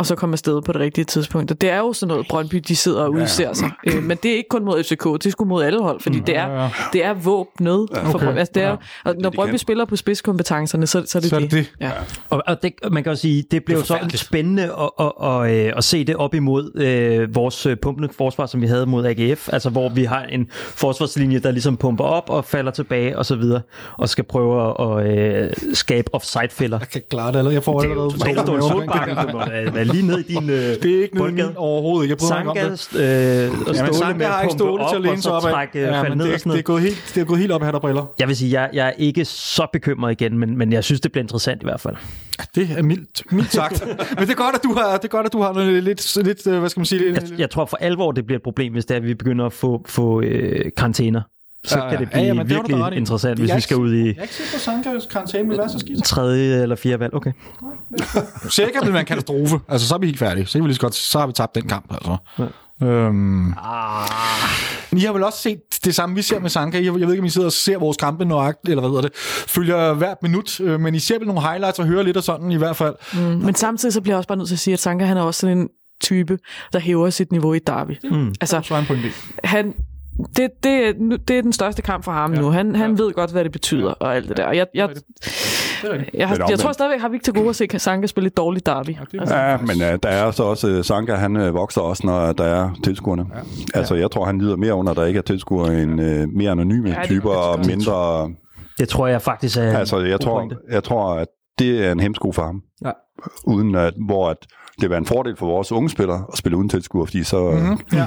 og så komme afsted på det rigtige tidspunkt. Og det er jo sådan noget, Brøndby de sidder og udser sig. Øh, men det er ikke kun mod FCK, det er sgu mod alle hold, fordi det er, det er våbnet for Brøndby. Altså, det er, og når Brøndby spiller på spidskompetencerne, så, så er det Så er det. det det. Ja. Og, og det, man kan jo sige, det blev så spændende at, at, at, at, at se det op imod øh, vores øh, pumpende forsvar, som vi havde mod AGF, altså hvor vi har en forsvarslinje, der ligesom pumper op og falder tilbage og så videre, og skal prøve at øh, skabe offside-fælder. Jeg kan klare det allerede. Jeg får allerede... lige ned i din øh, Det er ikke noget min overhovedet. Jeg mig ikke om Sanka det. øh, og Jamen, Ståle Sanka med har ikke stålet til at læne og sig op af. trække, Ja, falde men ned det, og sådan det, er gået helt, det er gået helt op af hatterbriller. Jeg vil sige, jeg, jeg er ikke så bekymret igen, men, men jeg synes, det bliver interessant i hvert fald. Det er mildt, mildt sagt. men det er godt, at du har, det er godt, at du har noget lidt, lidt, øh, hvad skal man sige, lidt, Jeg, jeg tror for alvor, det bliver et problem, hvis det er, at vi begynder at få, få øh, karantæner. Så Ja, ja. kan det Ja, blive ja, det da virkelig ret i. interessant, hvis vi skal ud i Jeg er ikke sikker på, at Sankas karantæne vil være så skidt. tredje eller fjerde valg. Okay. Sikkert vil være en katastrofe. Altså, så er vi helt færdige. Så, kan vi lige så, godt, så har vi tabt den kamp, altså. Ja. Øhm. Men I har vel også set det samme, vi ser med Sanka. Jeg, jeg ved ikke, om I sidder og ser vores kampe nøjagtigt, eller hvad hedder det, følger hvert minut, øh, men I ser vel nogle highlights og hører lidt og sådan i hvert fald. Mm. Men samtidig så bliver jeg også bare nødt til at sige, at Sanka han er også sådan en type, der hæver sit niveau i derby. Mm. Altså, Så han det, det, er- nu- det er den største kamp for ham ja. nu. Han, han ved godt, hvad det betyder og alt det der. Og Jeg, jeg, Det jeg, har, Men jeg tror stadigvæk, har vi ikke til gode at se Sanka spille et dårligt derby. Altså, Ja, men uh, der er så også, uh, Sanka han uh, vokser også, når der er tilskuerne. Ja. Altså, jeg tror, han lider mere under, at der ikke er tilskuere end uh, mere anonyme Ja, typer og det- mindre... Det tror jeg faktisk er Altså, jeg tror, jeg tror, at det er en hemsko for ham. Ja. Uden at, hvor at det være en fordel for vores unge spillere at spille uden tilskuere, fordi så, mm-hmm. Ja.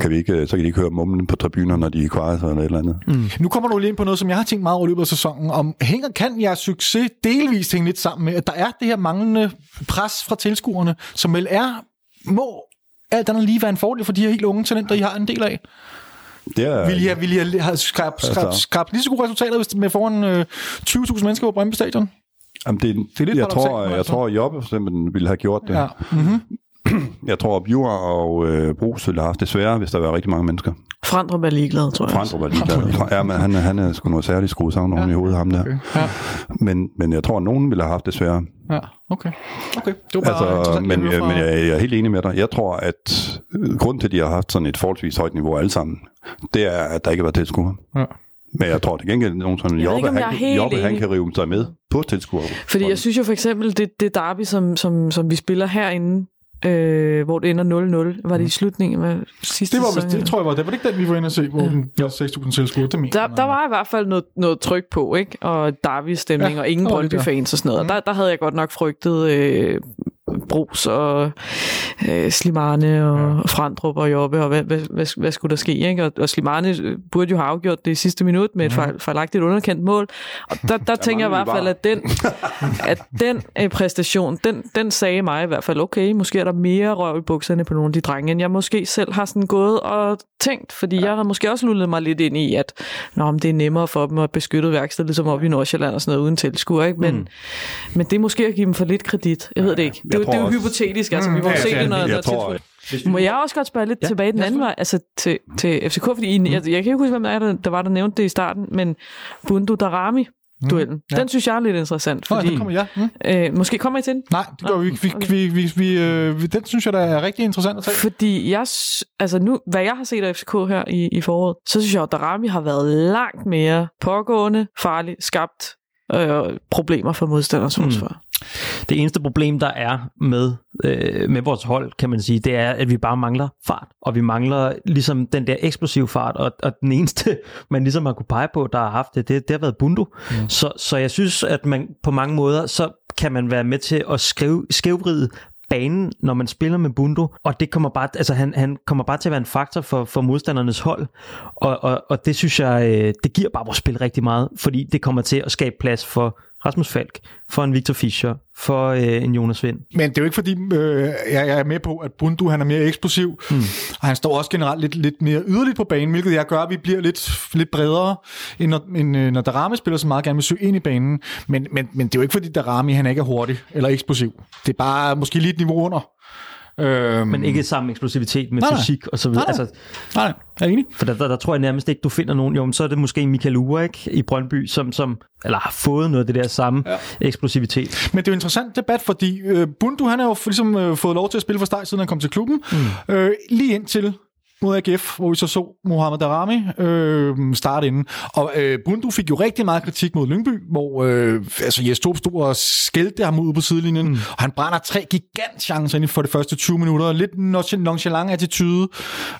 kan vi ikke, så kan de ikke høre mumlen på tribuner, når de er kvaret eller et eller andet. Mm. Nu kommer du lige ind på noget, som jeg har tænkt meget over løbet af sæsonen. Om hænger, kan jeres succes delvist hænge lidt sammen med, at der er det her manglende pres fra tilskuerne, som vel er, må alt andet lige være en fordel for de her helt unge talenter, I har en del af? Det er, Vil I have, vil I have, skrabt skrab, Altså. skrab lige så gode resultater hvis med foran øh, 20.000 mennesker på Brøndby Stadion? Jamen, det, Det er lidt jeg, tror, jeg altså. tror, Jobbe simpelthen ville have gjort det. Ja. Mm-hmm. Jeg tror, at Bjur og øh, Brugs ville have haft det sværere, hvis der var rigtig mange mennesker. Frandrup er ligeglad, tror jeg. Frandrup var ligeglad. Ja, men han, er- han er sgu noget særligt skruet sammen oven i hovedet, ham der. Okay. Ja. Men, men jeg tror, at nogen ville have haft det sværere. ja, okay. Okay, det var bare Altså, men, at høre jeg, men jeg, jeg er helt enig med dig. Jeg tror, at øh, grunden til, at de har haft sådan et forholdsvis højt niveau alle sammen, det er, at der ikke var tilskuere. Ja. Men jeg tror til gengæld, at nogen som ikke, Jobbe, jeg er han, helt Jobbe, han kan rive sig med på tilskuere. Fordi jeg synes jo for eksempel, det, det derby, som, som, som vi spiller herinde, øh, hvor det ender 0-0, var det i slutningen af sidste Det var sæson? det tror jeg var, det var det ikke den, vi var inde og se, hvor den var 6.000 tilskuere. Det Der, jeg. der var i hvert fald noget, noget tryk på, ikke? Og Derby-stemning, Ja, ja, og ingen ja. Brøndby-fans og sådan noget. Og der, der havde jeg godt nok frygtet øh, Brus og øh, Slimane og ja. Frandrup og Jobbe, og hvad, hvad, hvad, hvad skulle der ske? Ikke? Og, og Slimane øh, burde jo have afgjort det i sidste minut med et fejl, fejlagtigt underkendt mål. Og der, der tænker jeg i hvert fald, at den, at den øh, præstation, den, den sagde mig i hvert fald, okay, måske er der mere røv i bukserne på nogle af de drenge, end jeg måske selv har sådan gået og tænkt, fordi ja. jeg har måske også lullet mig lidt ind i, at Nå, men det er nemmere for dem at beskytte værksted, ligesom oppe i Nordsjælland og sådan noget uden tilskuer, ikke? Men, mm. men det er måske at give dem for lidt kredit. Jeg ved det ikke. Det, jo- det er jo hypotetisk, altså vi må ja, se ja, det, når, jeg når tror, tilskuer. Må jeg også godt spørge lidt ja, tilbage den anden vej, altså til, til FCK, fordi mm. jeg, jeg kan ikke huske, hvem der, er, der, der var, der nævnte det i starten, men Bundu Darami, duellen. Ja. Den synes jeg er lidt interessant, Nå, ja, fordi der kommer jeg. Mm. øh, måske kommer I til den? Nej, det gør vi ikke. Vi, Okay. vi, vi, vi, øh, vi, den synes jeg, der er rigtig interessant at tage. Fordi jeg, altså nu, hvad jeg har set af FCK her i, i foråret, så synes jeg, at Darami har været langt mere pågående, farlig, skabt øh, problemer for modstanders forsvar. Det eneste problem, der er med, øh, med vores hold, kan man sige, det er, at vi bare mangler fart. Og vi mangler ligesom den der eksplosive fart. Og, og den eneste, man ligesom har kunne pege på, der har haft det, det, det har været Bundu. Mm. Så, så jeg synes, at man på mange måder, så kan man være med til at skrive, skævvride banen, når man spiller med Bundu, og det kommer bare, altså han, han kommer bare til at være en faktor for, for modstandernes hold, og, og, og det synes jeg, øh, det giver bare vores spil rigtig meget, fordi det kommer til at skabe plads for Rasmus Falk, for en Victor Fischer, for øh, en Jonas Vind. Men det er jo ikke fordi, øh, jeg, jeg er med på, at Bundu han er mere eksplosiv, mm. og han står også generelt lidt, lidt mere yderligt på banen, hvilket jeg gør, at vi bliver lidt, lidt bredere, end når, end, øh, når Darami spiller så meget gerne vil søge ind i banen. Men, men, men det er jo ikke fordi, Darami han ikke er hurtig eller eksplosiv. Det er bare måske lige et niveau under. Øhm, Men ikke samme eksplosivitet med Nej, fysik og så videre. Nej. Altså, Nej, nej, jeg er enig. for der, der, der, tror jeg nærmest ikke, du finder nogen. Jo, men så er det måske Michael Ure, ikke? I Brøndby, som, som eller har fået noget af det der samme ja. eksplosivitet. Men det er jo en interessant debat, fordi øh, Bundu han har jo ligesom øh, fået lov til at spille fra start, siden han kom til klubben. Mm. Øh, lige indtil mod AGF, hvor vi så så Mohamed Darami øh, starte inden. Og øh, Bundu fik jo rigtig meget kritik mod Lyngby, hvor øh, altså Jes Torp stod og skældte ham ud på sidelinjen, mm. og han brænder tre gigantchancer inden for de første 20 minutter. Lidt nonch- nonchalant attitude.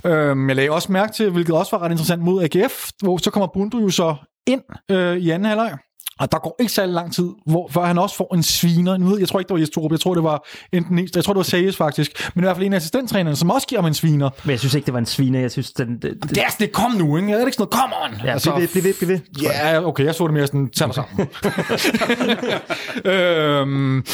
Øh, jeg lagde også mærke til, hvilket også var ret interessant mod AGF, hvor så kommer Bundu jo så ind øh, i anden halvleg. Og der går ikke særlig lang tid, hvor, før han også får en sviner. Nu ved, jeg tror ikke, det var Jes Torup. Jeg tror, det var enten en, jeg tror, det var Sages faktisk. Men i hvert fald en af assistenttrænerne, som også giver ham en sviner. Men jeg synes ikke, det var en sviner. Jeg synes, den, det, det, Det er det kom nu, ikke? Er det ikke sådan noget, come on? ja, altså, bliv ved, bliv ved, bliv ved. Ja, okay, jeg så det mere sådan, tag dig sammen. øhm,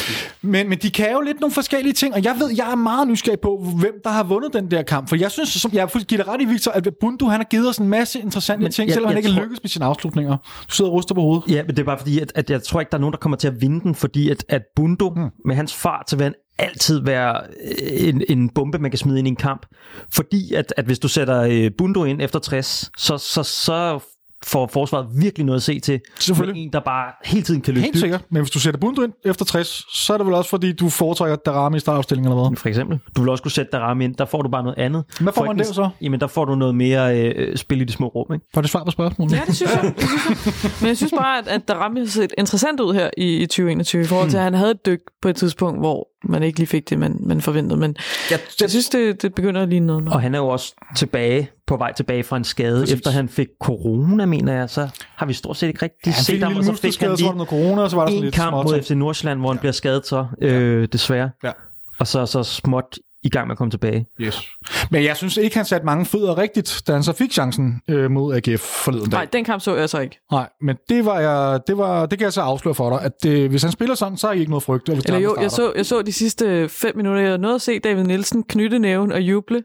men, men de kan jo lidt nogle forskellige ting, og jeg ved, jeg er meget nysgerrig på, hvem der har vundet den der kamp. For jeg synes, som jeg giver dig ret i, Victor, at Bundu, han har givet os en masse interessante Men ting, jeg- selvom han jeg ikke tror- lykkes med sine afslutninger. Du sidder og ryster på hovedet. Ja, men det er bare fordi, at, at jeg tror ikke, der er nogen, der kommer til at vinde den, fordi at, at Bundo hmm. med hans fart, så vil altid være øh, en, en bombe, man kan smide ind i en kamp. Fordi at, at hvis du sætter øh, Bundo ind efter 60, så, så, så får forsvaret virkelig noget at se til. Selvfølgelig. Med en, der bare hele tiden kan løbe Helt dybt. sikkert. Men hvis du sætter Bundu ind efter 60, så er det vel også, fordi du foretrækker Darami i startopstillingen eller hvad? For eksempel. Du vil også kunne sætte Darami ind. Der får du bare noget andet. Hvad får man der så? Jamen, der får du noget mere øh, spil i de små rum. Ikke? Var det svar på spørgsmålet? Ja, det synes jeg. Det synes jeg. Men jeg synes bare, at, at der ramte set interessant ud her i, i 2021, i forhold til, at han havde et dyk på et tidspunkt, hvor man ikke lige fik det, man, man forventede. Men Jeg, jeg synes, det, det begynder at ligne noget. Nu. Og han er jo også tilbage, på vej tilbage fra en skade. Præcis. Efter han fik corona, mener jeg, så har vi stort set ikke rigtig fik set ham. Og så fik han så lige noget corona, og så var der sådan en lidt kamp mod. FC Nordsjælland, hvor han bliver skadet så, øh, desværre. Ja. Og så, så småt i gang med at komme tilbage. Yes. Men jeg synes ikke, han satte mange fødder rigtigt, da han så fik chancen øh, mod AGF forleden dag. Nej, den kamp så jeg så ikke. Nej, men det var jeg, det, var, det kan jeg så afsløre for dig, at øh, hvis han spiller sådan, så er I ikke noget frygt. Eller jo, jeg så, jeg så de sidste fem minutter, jeg nåede at se David Nielsen knytte næven og juble.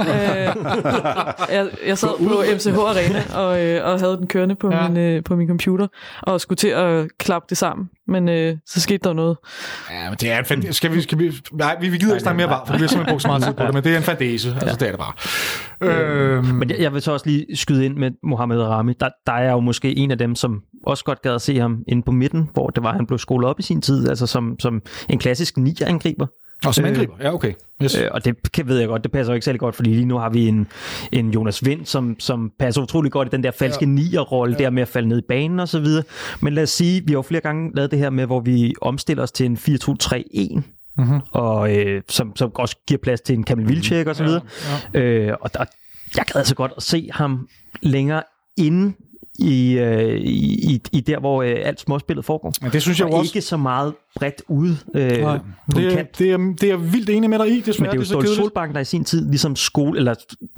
Øh, jeg, jeg sad på MCH Arena og, øh, og havde den kørende på, Ja. min, øh, på min computer, og skulle til at klappe det sammen. Men øh, så skete der noget. Ja, men det er en fandese. Skal vi, skal vi, nej, vi, vi gider ikke snakke mere var, for vi har simpelthen brugt så meget tid på det, men det er en fandese. Altså, det er det bare. Øhm, Men jeg, jeg vil så også lige skyde ind med Mohamed Rami. Der, der er jeg jo måske en af dem, som også godt gad at se ham inde på midten, hvor det var, han blev skolet op i sin tid, altså som, som en klassisk nier-angriber. Og som øh, angriber. Ja, okay. Yes. Øh, og det kan, ved jeg godt, det passer jo ikke særlig godt, fordi lige nu har vi en, en Jonas Vind, som, som passer utrolig godt i den der falske ja. nier-rolle, ja. der med at falde ned i banen og så videre. Men lad os sige, vi har jo flere gange lavet det her med, hvor vi omstiller os til en 4-2-3-1, mm-hmm. og øh, som, som også giver plads til en Kamil Vilcek og så videre. Ja, ja. Øh, og der, jeg gad altså godt at se ham længere inde i, øh, i, i, der, hvor øh, alt småspillet foregår. Men det synes jeg og også- ikke så meget bredt ude øh, Nej, det, er, det, er, det er vildt enig med dig i, desværre. Men det er jo Ståle. Solbakken, der i sin tid ligesom skole, eller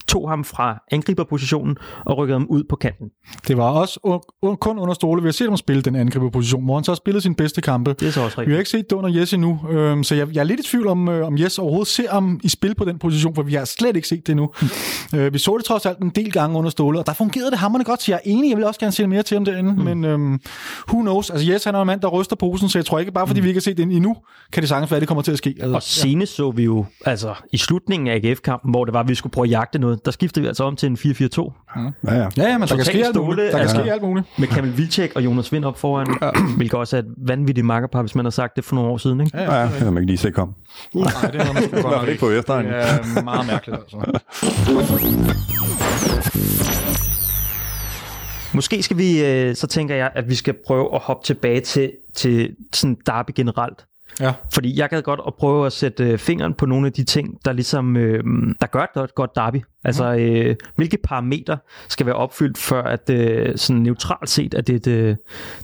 tog ham fra angriberpositionen og rykkede ham ud på kanten. Det var også un- un- kun under Ståle, vi har set ham spille den angriberposition, hvor han så har spillet sin bedste kampe. Det er så også Vi rigtigt. har ikke set det under Jes endnu, øhm, så jeg, jeg er lidt i tvivl om, øh, om Jes overhovedet ser ham i spil på den position, for vi har slet ikke set det endnu. øh, vi så det trods alt en del gange under Ståle, og der fungerede det hammerne godt, så jeg er enig, jeg vil også gerne se mere til ham derinde, mm. men øhm, who knows? Altså Jes, han er en mand, der ryster posen, så jeg tror ikke, bare fordi vi ikke har set det endnu, kan det sagtens være, at det kommer til at ske. Altså, Og senest så vi jo, altså i slutningen af AGF-kampen, hvor det var, at vi skulle prøve at jagte noget, der skiftede vi altså om til en 4-4-2 Ja, ja. Ja, ja, men der kan ske alt muligt. Der kan altså. ske alt muligt. med Kamil Vilcek og Jonas Vind op foran, hvilket også er et vanvittigt makkerpar, hvis man har sagt det for nogle år siden. Ikke? Ja, det kan man ikke lige se komme. Nej, det havde man sgu godt nok ikke på Vestegnen. Det er meget mærkeligt, altså. Måske skal vi, øh, så tænker jeg, at vi skal prøve at hoppe tilbage til, til sådan derby generelt. Ja. Fordi jeg gad godt at prøve at sætte øh, fingeren på nogle af de ting, der ligesom, øh, der gør et godt, godt derby. Altså, øh, hvilke parametre skal være opfyldt, for at øh, sådan neutralt set, at det er et, øh, det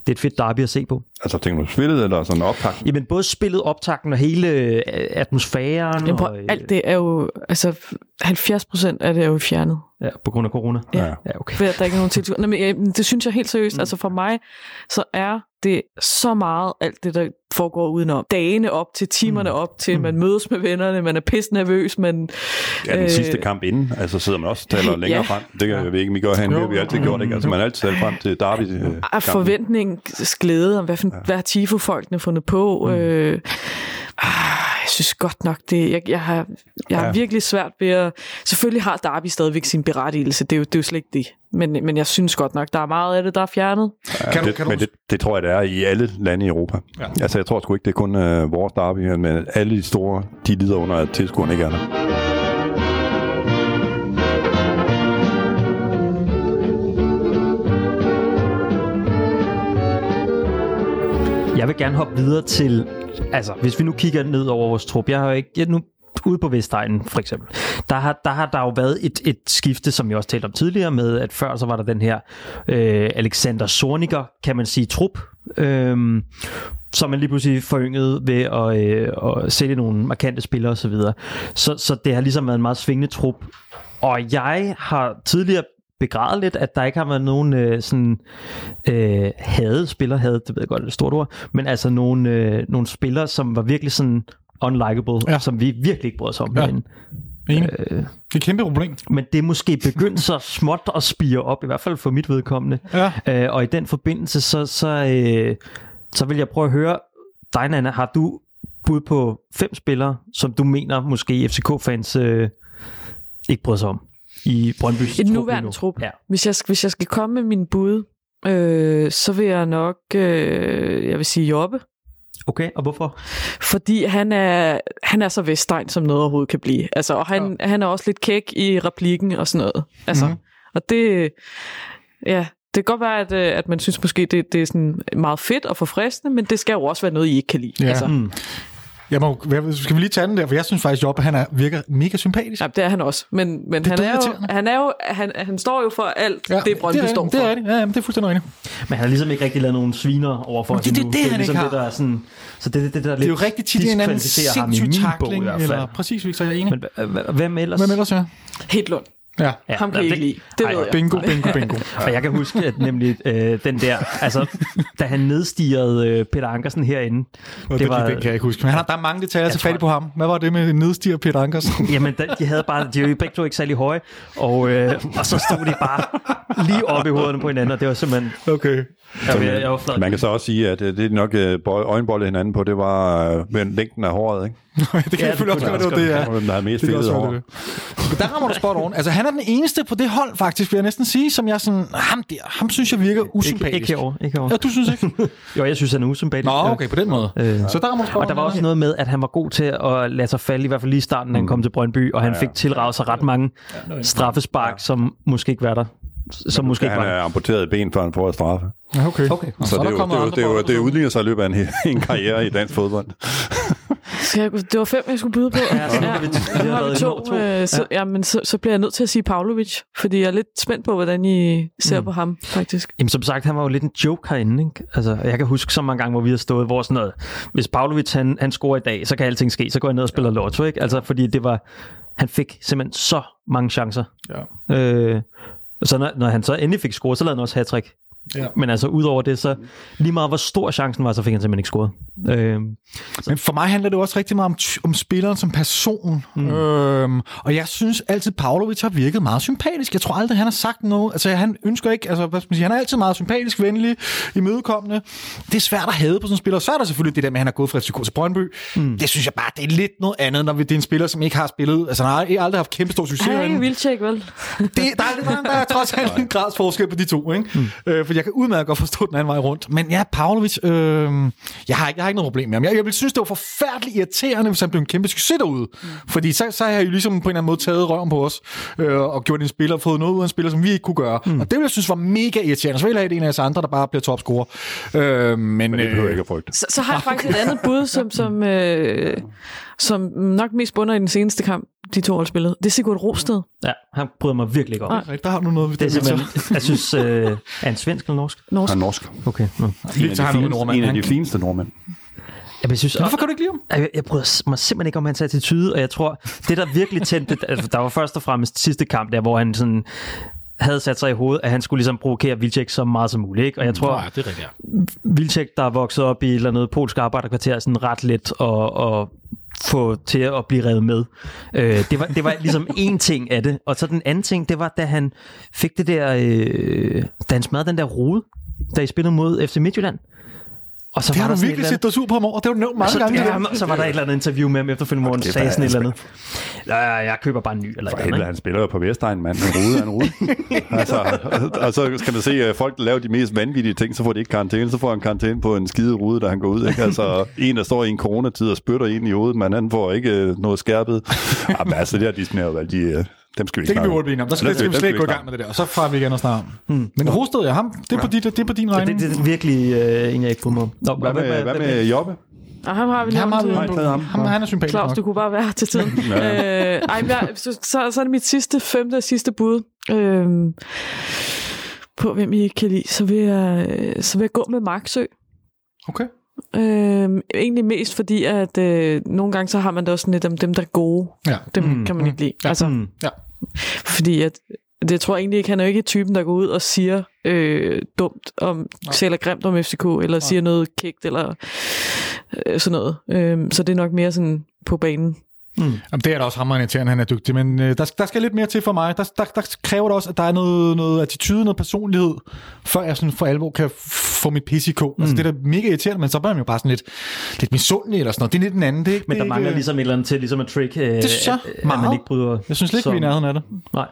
er et fedt derby at se på? Altså, tænker du spillet eller sådan optakt? Jamen, både spillet, optakten og hele øh, atmosfæren. Men på, og, øh, alt det er jo, altså 70 procent af det er jo fjernet. Ja, på grund af corona. Ja. Ja, okay. Ved, at der ikke er nogen tilskuere. Nå, men, men det synes jeg helt seriøst. Mm. Altså for mig, så er det så meget alt det, der foregår udenom. Dagene op til, timerne Mm. op til, man mødes med vennerne, man er pisse nervøs, man... Ja, den Øh, sidste kamp inden, altså sidder man også og taler længere Ja. frem. Det kan jeg ikke, vi gør herinde, det har vi altid gjort, ikke? Altså man har altid talt frem til Derby. Øh, af kampen. forventningens glæde om, hvad, for, ja. hvad har Tifo-folkene fundet på. Mm. Øh, ah, jeg synes godt nok, det, jeg, jeg har, jeg har Ja. virkelig svært ved at... Selvfølgelig har Derby stadigvæk sin berettigelse, det er jo, det er jo slet ikke det. Men, men jeg synes godt nok, der er meget af det, der er fjernet. Ja, Kan du- det, kan du- men det, det tror jeg, det er i alle lande i Europa. Ja. Altså, jeg tror sgu ikke, det er kun øh, vores derby, men alle de store, de lider under, at tilskuerne ikke er der. Jeg vil gerne hoppe videre til, altså hvis vi nu kigger ned over vores trup, jeg har jo ikke, jeg, nu ude på Vestegnen for eksempel, der har, der har der jo været et, et skifte, som jeg også talte om tidligere med, at før så var der den her øh, Alexander Sorniger, kan man sige, trup, øh, som man lige pludselig foryngede ved at, øh, at sælge nogle markante spillere osv. Så, videre. så så det har ligesom været en meget svingende trup. Og jeg har tidligere begrædet lidt, at der ikke har været nogen øh, sådan øh, havde spillere, havde, det ved jeg godt, det er et stort ord, men altså nogle, øh, nogle spillere, som var virkelig sådan unlikable, Ja. som vi virkelig ikke brød os om Ja. herinde. Enig. Det er et kæmpe problem. Men det er måske begyndt så småt at spire op, i hvert fald for mit vedkommende. Ja. Øh, og i den forbindelse, så, så, øh, så vil jeg prøve at høre dig, Nana, har du bud på fem spillere, som du mener måske FCK-fans øh, ikke bryder sig om i Brøndby's trup nuværende trup. Ja. Hvis jeg, hvis jeg skal komme med min bud, øh, så vil jeg nok, øh, jeg vil sige Jobbe. Okay, og hvorfor? Fordi han er, han er så Vestegn, som noget overhovedet kan blive. Altså, og han, ja. han er også lidt kæk i replikken og sådan noget. Altså, Mhm. mm. Og det, ja, det kan godt være, at, øh, at man synes måske, det, det er sådan meget fedt og forfriskende, men det skal jo også være noget, I ikke kan lide. Ja. Altså, Mm. Jeg må, skal vi lige tage den der, for jeg synes faktisk, Job, han er, virker mega sympatisk. Ja, det er han også. Men, men Det er han, er jo, han, er jo, han, han står jo for alt ja, det, Brøndby det er, står for. Det er det. Ja, jamen, det er fuldstændig rigtigt. Men han har ligesom ikke rigtig lavet nogen sviner overfor Men det er hende det, nu. han ligesom ikke det, der er sådan, så det er det, det, der Det er jo rigtig tit en anden sindssyg min bog i takling. hvert fald. Eller, præcis, Victor, jeg er enig. Men hvem ellers? Hvem ellers, ja? Hedlund. Ja. Ja, Ham kan I ikke lide. Det ved jeg. Bingo, bingo, bingo. Og jeg kan huske, at nemlig øh, den der, altså, da han nedstigede øh, Peter Ankersen herinde, Og det, var, den kan jeg ikke huske. Men han har, der er mange detaljer til fat på ham. Hvad var det med nedstiger Peter Ankersen? jamen, da, de havde bare, de var jo begge to ikke særlig høje, og, øh, og så stod de bare lige oppe i hovederne på hinanden, og det var simpelthen, Okay. Jeg, jeg, jeg var. Man kan så også sige, at øh, det er nok øh, øjenboldet hinanden på, det var øh, med længden af håret, ikke? det kan Ja, jeg selvfølgelig også kunne gøre, det ja. Hvem der havde mest Det fedtet hår. være det. Men der rammer du spot on. Altså, han er den eneste på det hold, faktisk, vil jeg næsten sige, som jeg sådan, ham der, ham synes jeg virker usympatisk. ikke herovre, ikke herovre. Ja, du synes ikke? Jo, jeg synes, han er usympatisk. Nå, okay, på den måde. Øh. Så der rammer du spot Og der var også noget med, at han var god til at lade sig falde, i hvert fald lige i starten, da han kom til Brøndby, og han fik tilraget sig ret mange straffespark, som måske ikke var der. Som måske ikke Han var der. er amputeret ben, før han får et straffe. Ja, okay. Okay. Så, er det, der er jo, det, er jo, det, er jo, det udligner sig i løbet af en, en karriere i dansk fodbold. Skal jeg, det var fem, jeg skulle byde på. Ja, så har vi- nu har vi to. to. Øh, så, ja. men så, så bliver jeg nødt til at sige Pavlovic, fordi jeg er lidt spændt på, hvordan I ser mm. på ham, faktisk. Jamen, som sagt, han var jo lidt en joke herinde. Ikke? Altså, jeg kan huske så mange gange, hvor vi har stået, hvor sådan noget, hvis Pavlovic han, han scorer i dag, så kan alting ske. Så går jeg ned og spiller lotto, ikke? Altså, fordi det var, han fik simpelthen så mange chancer. Ja. Øh, så når, når han så endelig fik scoret, så lavede han også hat Ja. Men altså, udover det, så lige meget hvor stor chancen var, så fik han simpelthen ikke scoret. Øh, Men for mig handler det også rigtig meget om, om spilleren som person. Mm. Øhm, og jeg synes altid, Pavlovic har virket meget sympatisk. Jeg tror aldrig, han har sagt noget. Altså, han ønsker ikke... Altså, hvad skal man sige? Han er altid meget sympatisk, venlig, imødekommende. Det er svært at have på sådan en spiller. Så er der selvfølgelig det der med, at han har gået fra FCK til Brøndby. Mm. Det synes jeg bare, det er lidt noget andet, når det er en spiller, som ikke har spillet... Altså, han har aldrig haft kæmpe stor succes. Han er ikke vildtjek, vel? det, der, er, lidt- der, der er trods alt en grads forskel på de to, ikke? Mm. Øh, for jeg kan udmærket godt forstå den anden vej rundt. Men ja, Pavlovic, øh, jeg, har, ikke- jeg har ikke noget problem med ham. Jeg, jeg vil synes, det var forfærdeligt irriterende, hvis han blev en kæmpe succes derude. Mm. Fordi så, så har jeg jo ligesom på en eller anden måde taget røven på os, øh, og gjort en spiller, fået noget ud af en spiller, som vi ikke kunne gøre. Mm. Og det vil jeg synes var mega irriterende. Så vil jeg have det en af os andre, der bare bliver topscorer. Øh, men, Men det behøver øh, jeg ikke at frygte. Så, så har jeg faktisk et andet bud, som, som, øh, som nok mest bunder i den seneste kamp, de to hold spillede. Det er Sigurd Rosted. ja, han bryder mig virkelig ikke om. Nej. der har du noget ved Det er simpelthen, jeg synes, øh, er han svensk eller norsk? Norsk. Han er norsk. Okay. No. En af de, en af de fineste nordmænd. Jeg, jeg synes, Hvorfor kan du ikke lide ham? Jeg, jeg bryder mig simpelthen ikke om hans attitude, og jeg tror, det der virkelig tændte, altså, der var først og fremmest sidste kamp der, hvor han sådan, havde sat sig i hovedet, at han skulle ligesom provokere Vilcek så meget som muligt. Ikke? Og jeg tror, ja, det er rigtigt. ja. Vilcek, der er vokset op i et eller andet polsk arbejderkvarter, er sådan ret let at, at få til at blive revet med. Øh, det, var, det var ligesom en ting af det. Og så den anden ting, det var, da han fik det der, øh, da han smadrede den der rode, da I spillede mod FC Midtjylland. Og så Det har der du virkelig set dig sur på ham over. Det har du nævnt mange så, gange. ja, så var der et eller andet interview med ham efterfølgende, hvor han sagde sådan et eller andet. faktisk- Ja, jeg køber bare en ny. Eller For helvede, han spiller jo på Vestegn, mand. En rude en rude. altså, og så skal man se, at folk, der laver de mest vanvittige ting, så får de ikke karantæne. Så får han karantæne på en skide rude, da han går ud. Ikke? Altså, en, der står i en coronatid og spytter ind i hovedet, men anden får ikke øh, noget skærpet. Jamen, altså, det her disciplinærvalg, de, øh, dem skal vi Det ikke kan vi hurtigt blive om. Der skal, Ja, skal vi slet ikke gå i gang med det der. Og så får vi igen at snakke om. Hmm. Men Rosted, ja, ham, det er på, dit, det er på din regning. det, det er virkelig øh, en, jeg ikke mig om. Nå, Hvad med, hvad med Jobbe? Og ham har vi ham, har vi, nævnt. taget ham. ham, han er sympatisk Claus, nok. du kunne bare være her til tiden. øh, ej, men jeg, så, så, så er det mit sidste, femte og sidste bud. Øh, på hvem I ikke kan lide. Så vil jeg, så vil jeg gå med Marksø. Okay. Øh, egentlig mest fordi, at øh, nogle gange så har man da også sådan lidt om dem, der er gode. Ja. Dem Mm, kan man ikke lide. Ja. Altså, Mm. Ja. fordi at, det tror jeg egentlig ikke, han er jo ikke typen, der går ud og siger øh, dumt om, eller grimt om FCK, eller siger noget kægt, eller øh, sådan noget. Øh, så det er nok mere sådan på banen. Jamen, det er da også hammerende irriterende, han er dygtig, men øh, der, der skal lidt mere til for mig. Der, der, der kræver det også, at der er noget, noget attitude, noget personlighed, før jeg sådan for alvor kan få mit pis i kog. Mm. Altså, det er da mega irriterende, men så bliver man jo bare sådan lidt, lidt misundelig eller sådan noget. Det er lidt den anden. Det er ikke, Men det der er mangler ikke, ligesom et eller andet til, ligesom at trick, øh, Det synes jeg at, at meget. man ikke bryder. Jeg synes slet ikke, vi er i nærheden af det. Nej.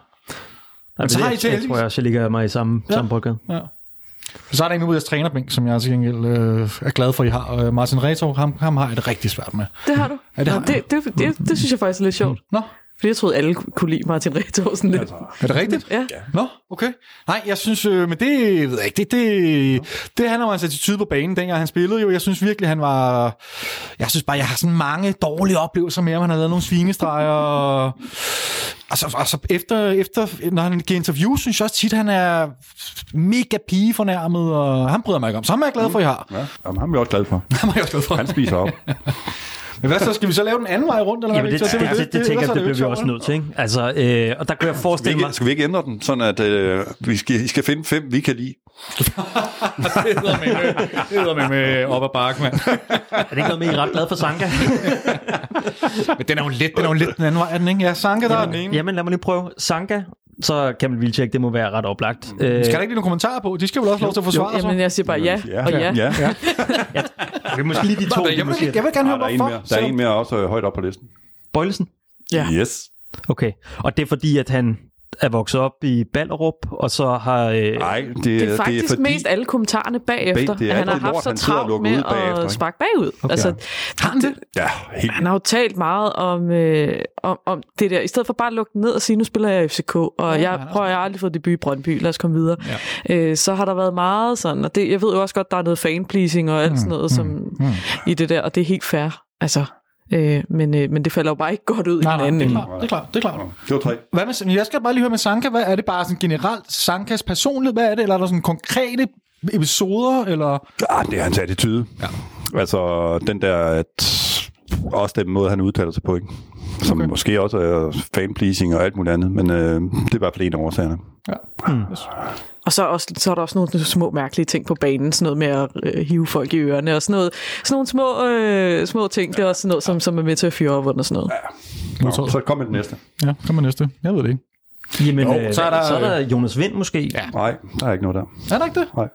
Men så har I det, til jeg, heldigvis- tror jeg også, jeg ligger mig i samme, ja. samme boldgade. Ja. Så er der en af trænerbænk, som jeg til gengæld øh, er glad for, at I har. Øh, Martin Reto, ham, ham har jeg det rigtig svært med. Det har du? Ja, det har Nå, det, det, det, det, synes jeg faktisk er lidt sjovt. Nå, Fordi jeg troede, alle kunne lide Martin Rehtorsen lidt. er det rigtigt? Ja. Nå, okay. Nej, jeg synes, øh, men det ved jeg ikke, det, det, det handler om hans attitude på banen, dengang han spillede jo. Jeg synes virkelig, han var... Jeg synes bare, jeg har sådan mange dårlige oplevelser med ham. Han har lavet nogle svinestreger. Og, altså, altså efter, efter, når han giver interview, synes jeg også tit, han er mega pigefornærmet, og han bryder mig ikke om. Så ham er jeg glad for, at I har. Ja, jamen, ham er vi også glad for. Ham er jeg også glad for. Han spiser op. Men hvad så, skal vi så lave den anden vej rundt? Eller Jamen, det, Victor? det, det, det, det, tænker er jeg, det jo bliver vi også nødt til. Ikke? Altså, øh, og der kan jeg Skal vi, forestille mig... ikke, skal vi ikke ændre den, sådan at øh, vi skal, I skal finde fem, vi kan lide? Det hedder med, det hedder med, med op ad bakke, mand. Er det ikke noget med, I er ret glad for Sanka? Men den er jo lidt, den er jo lidt den anden vej, er den ikke? Ja, Sanka, der er den ene. Jamen, lad mig lige prøve. Sanka, så Kamil Vilcek, det må være ret oplagt. Øh, Skal der ikke lige nogle kommentarer på? De skal vel også lov til at forsvare sig. Jamen, jeg siger bare ja, Ja. og ja. ja. ja. okay, måske lige de to, Jeg måske... jeg vil gerne Ah, høre, der er en hvorfor. mere, der er en mere også øh, højt op på listen. Bøjlesen? Ja. Yes. Okay. Og det er fordi, at han er vokset op i Ballerup, og så har... Øh, Nej, det, Det er faktisk det er fordi, mest alle kommentarerne bagefter, Det er at han har altid lort, haft så han sidder og travlt med bagefter, at sparke bagud. Okay. Altså, han det? Ja, helt han har jo talt meget om, øh, om, om det der. I stedet for bare at lukke ned og sige, nu spiller jeg i FCK, og Ja, jeg prøver, jeg har aldrig fået debut i Brøndby, lad os komme videre. Ja. Øh, så har der været meget sådan, og det, jeg ved jo også godt, der er noget fanpleasing og alt sådan noget som, mm. i det der, og det er helt fair. Altså, øh, men, øh, men det falder jo bare ikke godt ud Nej, i nej, den det anden er ende. klart. Det er klart. Det er klart. Det var tre. Hvad med, men jeg skal bare lige høre med Sanka. Hvad er det bare sådan generelt Sankas personlighed? Hvad er det? Eller er der sådan konkrete episoder? Eller? Ja, det er hans attitude. Ja. Altså, den der, at også den måde, han udtaler sig på, ikke? Som Okay. okay. måske også er fanpleasing og alt muligt andet, men øh, det er i hvert fald en af årsagerne. Ja. Og så, også, så er der også nogle små mærkelige ting på banen, sådan noget med at øh, hive folk i ørerne, og sådan, noget, sådan nogle små, øh, små ting, det er også sådan noget, som, som er med til at fyre op under sådan noget. Nå, så kom med den næste. Ja, kom med næste. Jeg ved det ikke. Jamen, Jo, øh, så er der- så er der Jonas Vind måske. Ja. Nej, der er ikke noget der. Er der ikke det? Nej.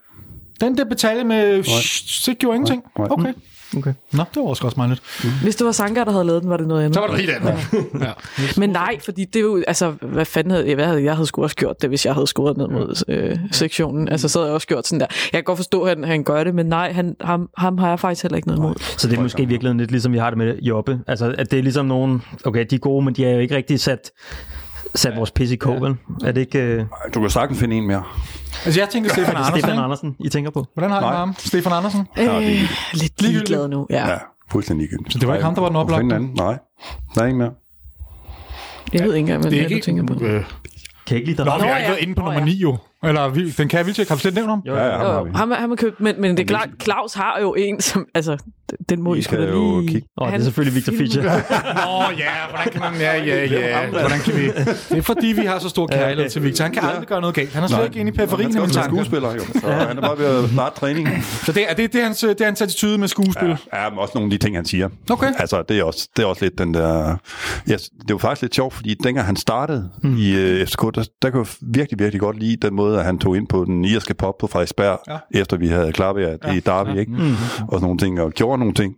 Den der betalje med... Shh, det gjorde ingenting. Nej. Okay. Okay. Nå, det var også også meget lidt. Hvis det var Sanka, der havde lavet den, var det noget andet. Så var det helt andet. Ja. Men nej, fordi det er jo, altså, hvad fanden havde, hvad havde jeg havde sgu også gjort det, hvis jeg havde scoret ned mod øh, sektionen. Altså, så havde jeg også gjort sådan der. Jeg kan godt forstå, at han, han gør det, men nej, han, ham, ham har jeg faktisk heller ikke noget imod. Så det er måske i virkeligheden lidt ligesom vi har det med Jobbe. Altså, at det er ligesom nogen... Okay, de er gode, men de er jo ikke rigtig sat, sat vores pis i vel? Er det ikke øh, Du kan sagtens finde en mere. Altså, jeg tænker Stefan Andersen, Stefan? Andersen, I tænker på? Hvordan har I ham? Stefan Andersen? Øh, det er lidt ligeglad nu, ja. Ja, fuldstændig ligegyldigt. Så det var ikke ham, der var den oplagte? Nej, der er ingen mere. Jeg ved ikke engang, hvad Det er det er, du tænker på. Øh, Kan jeg ikke lide dig? Nå, vi har Nå, ikke været inde på Nå, nummer ja. 9 jo. Eller vi- den kan Vilcek, har vi slet nævnt ham? Jo, Ja, ja, ham har Jo, vi. ham, ham er købt, men, men det er klart, Claus har jo en, som, altså, den må Vi I sgu da skal jo lige... kigge. Åh, det er selvfølgelig Victor Fischer. Nå ja, hvordan kan man... Ja, ja, ja. Hvordan kan vi... Det er fordi, vi har så stor kærlighed til Victor. Han kan aldrig gøre noget galt. Han er slet ikke inde i periferien Han skal skuespiller, jo. Så han er bare ved at starte træningen. Så det er, det, det, er hans, det er hans attitude med skuespil. Ja, ja, men også nogle af de ting, han siger. Okay. Altså, det er også, det er også lidt den der... Ja, det var faktisk lidt sjovt, fordi dengang han startede mm. i uh, FCK, der, der kunne jeg virkelig, virkelig godt lide den måde, at han tog ind på den irske pop på Frederiksberg, Ja. ja. efter vi havde klappet ja, det i Derby, ja. ikke? Mm. Og sådan nogle ting, og gjorde nogle ting.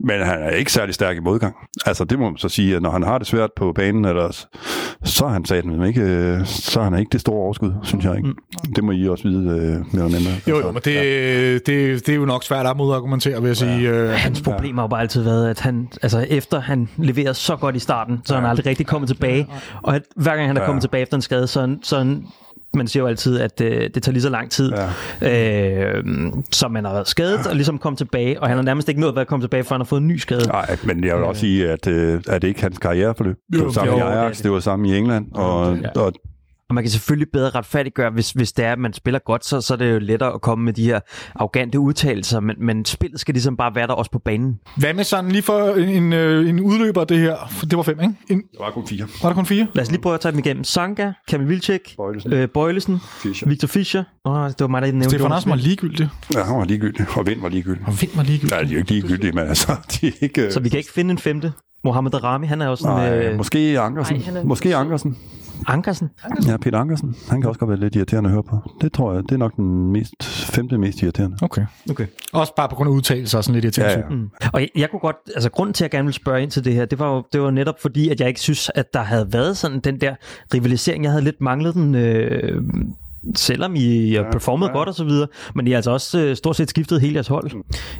Men han er ikke særlig stærk i modgang. Altså, det må man så sige, at når han har det svært på banen, eller, så er han satan ikke, øh, så er han ikke det store overskud, synes jeg ikke. Mm. Det må I også vide, øh, mere eller mindre. Jo, Altså, jo, men det, det, det er jo nok svært at modargumentere, vil jeg sige. Øh, Hans problem har jo bare altid været, at han, altså efter han leverede så godt i starten, så er han aldrig rigtig kommet tilbage. Og at, hver gang han er Ja. kommet tilbage efter en skade, så, så man siger jo altid, at øh, det tager lige så lang tid, ja. øh, som man har været skadet og ligesom kommet tilbage, og han har nærmest ikke nået at komme tilbage, for han har fået en ny skade. Nej, men jeg vil også sige, at øh, er det ikke hans karriereforløb? Det var samme jo, i det Ajax, det. det var samme i England, og, Ja. og Og man kan selvfølgelig bedre retfærdiggøre, hvis, hvis det er, at man spiller godt, så, så er det jo lettere at komme med de her arrogante udtalelser, men, men spillet skal ligesom bare være der også på banen. hvad med sådan lige for en, en, øh, en udløber af det her? Det var fem, ikke? En, det var kun fire. var der kun fire? Lad os lige prøve at tage dem igennem. Sanka, Kamil Vilcek, Bøjlesen. øh, Bøjlesen, Fischer. Victor Fischer, og det var mig, der nævnte Stefan Andersen var ligegyldig. Ja, han var ligegyldig, og Vind var ligegyldig. Og Vind var ligegyldig. Ja, de er jo ikke ligegyldige, men altså, de er ikke... Så vi kan ikke finde en femte. Mohamed Darami, han er jo sådan... Nej, øh, måske Ankersen. Ej, han er- Måske Ankersen. Ankersen. Ja, Peter Ankersen. Han kan også godt være lidt irriterende at høre på. Det tror jeg, det er nok den mest, femte mest irriterende. Okay. Okay. Også bare på grund af udtalelser og sådan lidt irriterende. Ja, ja. Mm. Og jeg, jeg kunne godt, altså grunden til, at jeg gerne ville spørge ind til det her, det var jo det var netop fordi, at jeg ikke synes, at der havde været sådan den der rivalisering. Jeg havde lidt manglet den, øh, selvom I har performet ja. godt og så videre, men I har altså også øh, stort set skiftet hele jeres hold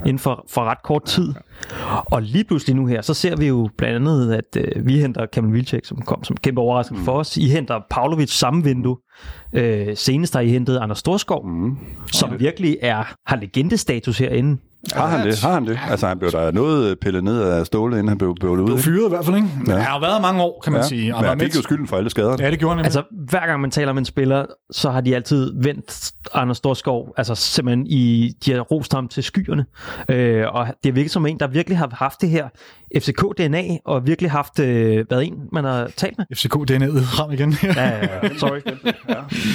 inden for, for ret kort tid. Og lige pludselig nu her, så ser vi jo blandt andet, at øh, vi henter Kamil Vilcek, som kom som kæmpe overraskelse for os. I henter Pavlovic samme vindue. Øh, senest har I hentet Anders Storskov, mm. som virkelig er, har legendestatus herinde. Har han det? Har han det? Altså, han blev der noget pillet ned af stålet, inden han blev bøvlet ud. Blev fyret i hvert fald, ikke? Ja. Ja. Han har været mange år, kan man Ja, sige. Og men han fik jo skylden for alle skaderne. Ja, det gjorde han. Altså, hver gang man taler med en spiller, så har de altid vendt Anders Storskov, altså simpelthen i, de har rost ham til skyerne. Øh, og det er virkelig som en, der virkelig har haft det her FCK-DNA, og virkelig haft øh, været en, man har talt med. FCK, det er ned frem igen. Ja, ja, ja. sorry.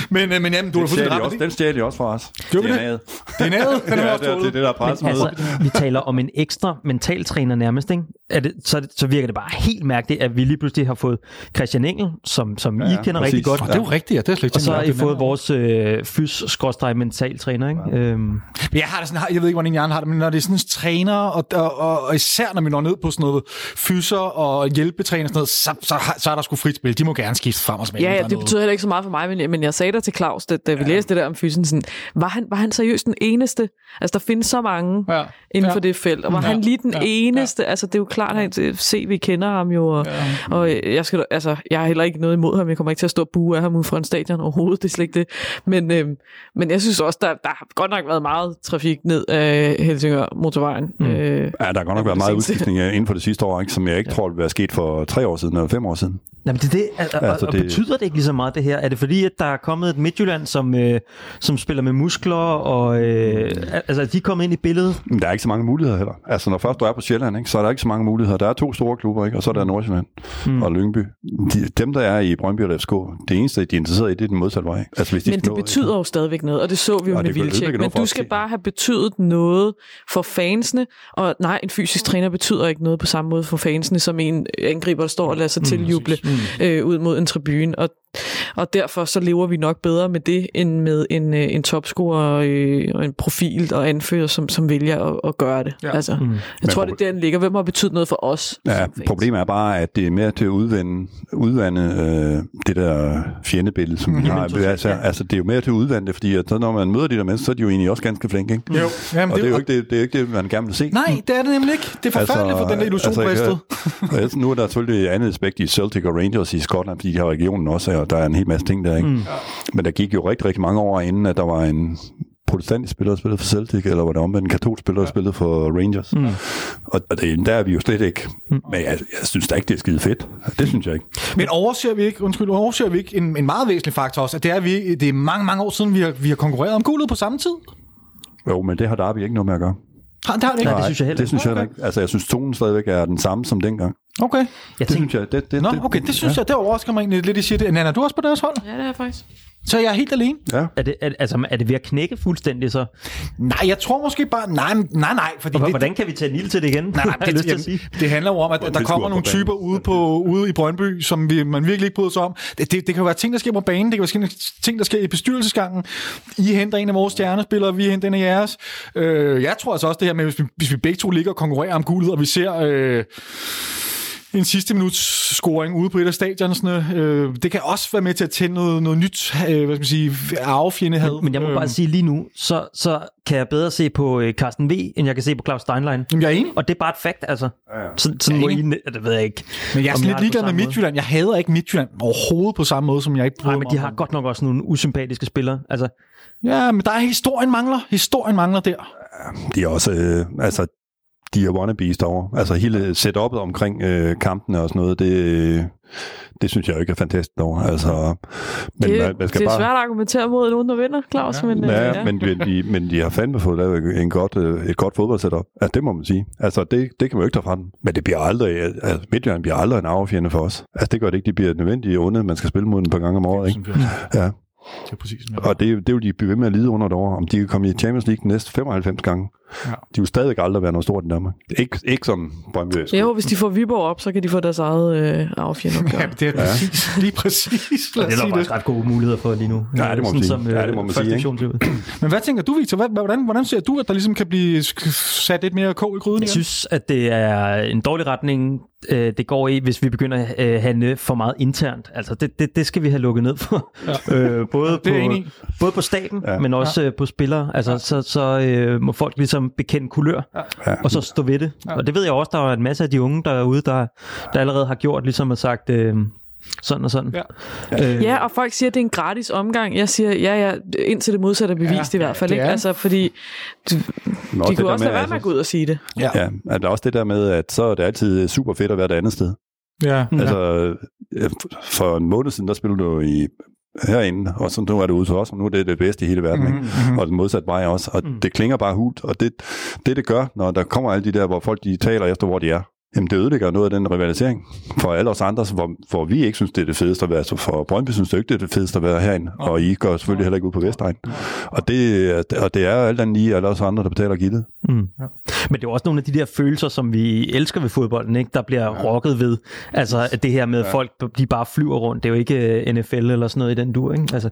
men, øh, men jamen, du har Den stjal fuldstændig ret. også, den stjal de også fra os. Gjorde det? DNA'et. Er nede, den er Ja, også det er det, er det der er Men pressemøde. altså, vi taler om en ekstra mentaltræner nærmest, ikke? Er det, så, så virker det bare helt mærkeligt, at vi lige pludselig har fået Christian Engel, som, som ja, I ja, kender præcis. rigtig godt. Og det er jo rigtigt, ja. Det er slet ikke Og så har I fået vores øh, fys-mentaltræner, ikke? Ja. Øhm, jeg har det sådan, jeg ved ikke, hvordan I andre har det, men når det er sådan træner, og, og, og, og især når vi når ned på sådan noget fyser og hjælpetræner og sådan noget, så, så, så er der sgu frit spil. De må gerne skifte frem og tilbage. Ja, ja, der det noget. betyder heller ikke så meget for mig, men, men jeg sagde det til Claus, da, da vi læste det der om fysen, sådan, var, han, var han seriøst den eneste? Altså, der findes så mange Ja. inden Ja. for det felt, og var Ja. han lige den Ja. eneste? Altså, det er jo klart, at se, vi kender ham jo, og, og jeg, skal, altså, jeg har heller ikke noget imod ham, jeg kommer ikke til at stå og bue af ham ude fra en stadion overhovedet, det er slet ikke det. Men, øhm, men jeg synes også, der, der har godt nok været meget trafik ned af Helsingør motorvejen. Mm. Øh, Ja, der har godt nok været meget udskiftning øh, inden for det sidste år, ikke, som jeg ikke tror, ville være sket for tre år siden eller fem år siden. Jamen det det, altså, og, Altså, og det- betyder det ikke lige så meget det her? Er det fordi, at der er kommet et Midtjylland, som, øh, som spiller med muskler, og øh, altså de er kommet ind i billedet? Men der er ikke så mange muligheder heller. Altså, når først du er på Sjælland, ikke, så er der ikke så mange muligheder. Der er to store klubber, ikke, og så er der Nordsjælland mm. og Lyngby. De, dem, der er i Brøndby og FCK, det eneste, de er interesseret i, det er den modsatte vej. Altså, hvis de Men det nå- betyder jo stadigvæk noget, og det så vi jo Og med Vilcek. noget Men du skal bare have betydet noget for fansene, og nej, en fysisk træner betyder ikke noget på samme måde for fansene, som en angriber, der står og lader sig tiljuble Mm. øh, ud mod en tribune. Og, og derfor så lever vi nok bedre med det, end med en, øh, en topscorer øh, og en profil og anfører, som, som vælger at, at gøre det. Ja. Ja. Altså, mm. Jeg tror, det er der, den ligger. Hvem har betydet noget for os? Ja, problemet er bare, at det er mere til at udvande, udvande øh, det der fjendebillede, som vi har. Altså, altså, det er jo mere til at udvande det, fordi at så når man møder de der mennesker, så er de jo egentlig også ganske flinke, ikke? Jo, jamen, Og det er jo ikke det, det, er ikke det man gerne vil se. Nej, det er det nemlig ikke. Det er forfærdeligt for den der illusion altså, bristet. jeg- altså, nu er der selvfølgelig et andet aspekt i Celtic og Rangers i Skotland, fordi de har regionen også, og der er en hel masse ting der, ikke? Mm. Men der gik jo rigtig, rigtig mange år inden, at der var en protestantisk spiller, der spillede for Celtic, eller var det omvendt en katolsk spiller, der spillede for Rangers. Mm. Og, og det, der er vi jo slet ikke. Mm. Men jeg, jeg synes da ikke, det er skide fedt. Det synes jeg ikke. Men overser vi ikke, undskyld, overser vi ikke en, en meget væsentlig faktor også, at det er, vi, det er mange, mange år siden, vi har, vi har konkurreret om guldet på samme tid? Jo, men det har Darby ikke noget med at gøre. Har, det har det ikke? Nej, det synes jeg heller Det synes jeg Okay. heller ikke. Altså, jeg synes, tonen stadigvæk er den samme som dengang. Okay. Jeg Det tænker, synes jeg. Det, det, Nå, okay, det synes jeg, det overrasker mig egentlig lidt, I siger det. Nana, er du også på deres hold? Ja, det er faktisk. Så jeg er helt alene? Ja. er det, er, altså, er det ved at knække fuldstændig så? Nej, jeg tror måske bare... Nej, nej, nej. Fordi Og, det, hvordan kan vi tage Nil til det igen? Nej, det, lyst til at sige. det handler jo om, at, Hvor at der kommer nogle typer ude, på, ude i Brøndby, som vi, man virkelig ikke bryder sig om. Det, det, det kan jo være ting, der sker på banen, det kan være ting, der sker i bestyrelsesgangen. I henter en af vores stjernespillere, vi henter en af jeres. Øh, jeg tror altså også det her med, hvis vi, hvis vi begge to ligger og konkurrerer om guldet, og vi ser... Øh, en sidste minuts scoring ude på et af stadionerne. Øh, det kan også være med til at tænde noget, noget nyt, øh, hvad skal man sige, arvefjendehad. Men jeg må bare sige lige nu, så, så kan jeg bedre se på øh, Carsten V, end jeg kan se på Claus Steinlein. Jamen, jeg er enig. Og det er bare et fact, altså. Så, sådan må I, det ved jeg ikke. Men jeg er sådan lidt ligeglad med samme måde. Midtjylland. Jeg hader ikke Midtjylland overhovedet på samme måde, som jeg ikke Nej, men de har godt nok også nogle usympatiske spillere. Altså, Ja, men der er historien mangler. Historien mangler der. De er også, øh, altså, de er wannabes derovre. Altså hele setup'et omkring øh, kampene og sådan noget, det, det synes jeg jo ikke er fantastisk derovre. Altså, men det, man, man skal det er bare... svært at argumentere mod nogen, der vinder, Claus. Ja. Men, øh, Ja, ja. Men, de, de, men de har fandme fået lavet en godt, øh, et godt fodboldsetup. Altså, det må man sige. Altså, det, det kan man jo ikke tage fra dem. Men det bliver aldrig, altså, Midtjylland bliver aldrig en arvefjende for os. Altså, det gør det ikke. De bliver nødvendige onde, man skal spille mod et par gange om året, ikke? Ja. Det er præcis. Og det, det vil de blive ved med at lide under derovre. Om de kan komme i Champions League de næste 95 gange. Ja. De vil stadig aldrig være noget stort i Danmark. Ikke, ikke som Brøndby. Jo, hvis de får Viborg op, så kan de få deres eget øh, arvefjende Ja, det er præcis. Lige præcis. Lad det er der faktisk det. ret gode muligheder for lige nu. Ja, det må man sige. Som, Ja, det må man øh, sige, ikke? Men hvad tænker du, Victor? Hvad, hvordan, hvordan ser du, at der ligesom kan blive sat lidt mere kog i gryden Jeg igen? synes, at det er en dårlig retning, øh, det går i, hvis vi begynder at øh, handle for meget internt. Altså, det, det, det skal vi have lukket ned for. Ja. Øh, både, er på, både på staben, ja. Ja. men også ja. på spillere. Altså, ja. så, så øh, må folk ligesom bekende kulør, Ja. og så stå ved det. Ja. Og det ved jeg også, der er en masse af de unge derude, der, der allerede har gjort, ligesom har sagt... Øh, sådan og sådan. Ja. Øh, Ja, og folk siger, at det er en gratis omgang. Jeg siger, ja, ja, indtil det modsatte er bevist Ja, i hvert fald. det Ikke? Altså, fordi du, Men de det kunne også lade være altså- med at gå ud og sige det. Ja. Ja, at der er også det der med, at så er det altid super fedt at være det andet sted. Ja. Ja. Altså, øh, for en måned siden, der spillede du i herinde, og så nu er det ude til os, og nu er det det bedste i hele verden, Mhm, mm-hmm. og den modsatte vej også, og mm. det klinger bare hult, og det, det det gør, når der kommer alle de der, hvor folk de taler efter, hvor de er, jamen det ødelægger noget af den rivalisering for alle os andre, hvor, hvor vi ikke synes, det er det fedeste at være, så for Brøndby synes det ikke, det er det fedeste at være herinde, og I går selvfølgelig heller ikke ud på Vestegn. Og det, og det er alt andet lige alle os andre, der betaler gildet. Mm. Ja. Men det er også nogle af de der følelser, som vi elsker ved fodbolden, ikke? der bliver ja. rokket ved. Altså at det her med, at folk de bare flyver rundt. Det er jo ikke øh, NFL eller sådan noget i den dur. Ikke? Altså,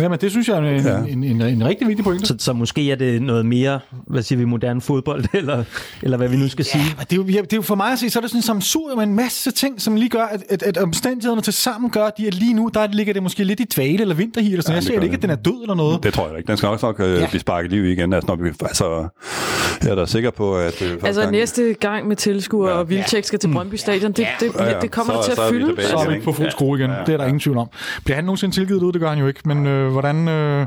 ja, men det synes jeg er en, Ja. en, en, en rigtig vigtig pointe. så, så måske er det noget mere, hvad siger vi, moderne fodbold, eller, eller hvad vi nu skal sige. Ja, men det er, jo, ja, det er jo for mig at se, så er det sådan en samsur med en masse ting, som lige gør, at, at, at omstændighederne til sammen gør, at de er lige nu, der ligger det måske lidt i dvale eller vinterhi, eller sådan. Ja, jeg ser ikke, det. at den er død eller noget. Det tror jeg ikke. Den skal også nok øh, Ja. ja. blive sparket i liv igen. Altså, når vi, altså, jeg er da sikker på, at... Øh, Altså gang- næste gang med tilskuere Ja. og Vildtjek skal til Brøndby Stadion, det, det, Ja, ja. det kommer Så- der til så at er vi fylde. Så er vi ikke? på fuld skrue igen. Det er der ingen tvivl om. Bliver han nogensinde tilgivet ud? Det gør han jo ikke. Men øh, hvordan... Øh,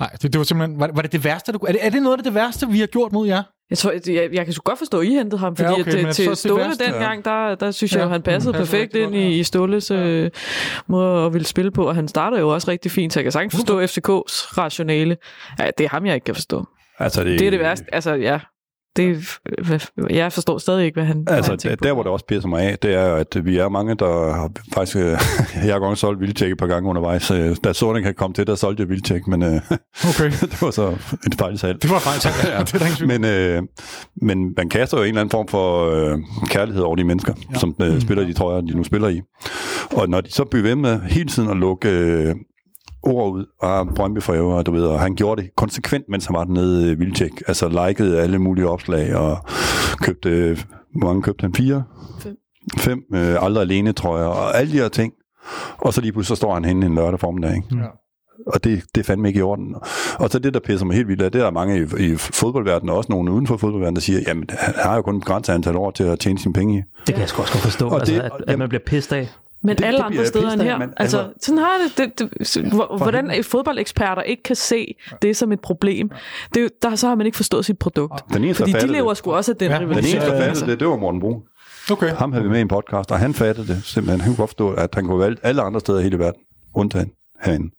nej, det, det var simpelthen... Var, det- var det det værste? Du, er, det, er det noget af det værste, vi har gjort mod jer? Jeg, tror, jeg, jeg, jeg kan sgu godt forstå, at I hentede ham, fordi Ja, ja, okay, at, til det Ståle værste- dengang, der, der synes jeg Ja, han passede han passer perfekt rigtig ind i, ja. i Ståles øh, måde at ville spille på, og han starter jo også rigtig fint, så jeg kan sagtens forstå FCK's rationale. Ja, det er ham, jeg ikke kan forstå. Altså, det, Det er det værste. Altså, ja. Det, hvad- jeg forstår stadig ikke, hvad han, hvad Altså, han der, der hvor det også pisser mig af, det er at vi er mange, der har faktisk... Øh, jeg har godt solgt Vildtjek et par gange undervejs. Øh, Da Sorning kan komme til, der solgte jeg Vildtjek, men øh, Okay. det var så et fejlsalg. Det var faktisk... ja. det er. Men, øh, men man kaster jo en eller anden form for øh, kærlighed over de mennesker, ja. som øh, spiller i de trøjer, de nu spiller i. Og når de så bliver ved med hele tiden at lukke øh, ord ud af Brøndby for evigt, du ved, og han gjorde det konsekvent, mens han var dernede i Vildtjek. Altså likede alle mulige opslag og købte, hvor mange købte han? Fire? Fem. Fem, øh, aldrig alene trøjer og alle de her ting. Og så lige pludselig så står han henne en lørdag formiddag, ikke? Ja. Og det, det er fandme ikke i orden. Og så det, der pisser mig helt vildt af, det er der mange i, i fodboldverdenen, og også nogen uden for fodboldverdenen, der siger, jamen, han har jo kun et begrænset antal år til at tjene sine penge. Det kan jeg sgu også godt forstå, Og altså, det- at, og- at man bliver pissed af. Men Det- alle det andre steder end her. mand. Altså, Altså- sådan har det. det, det hvor- hvordan fodboldeksperter ikke kan se det som et problem, det, er der, så har man ikke forstået sit produkt. Den eneste, Fordi de lever det. sgu også af den Ja, ja, den Den rivalisering. eneste, der altså. fattede det, det var Morten Brun. Okay. Ham havde vi med i en podcast, og han fattede det simpelthen. Han kunne forstå, at han kunne valgt alle andre steder i hele verden, undtagen herinde.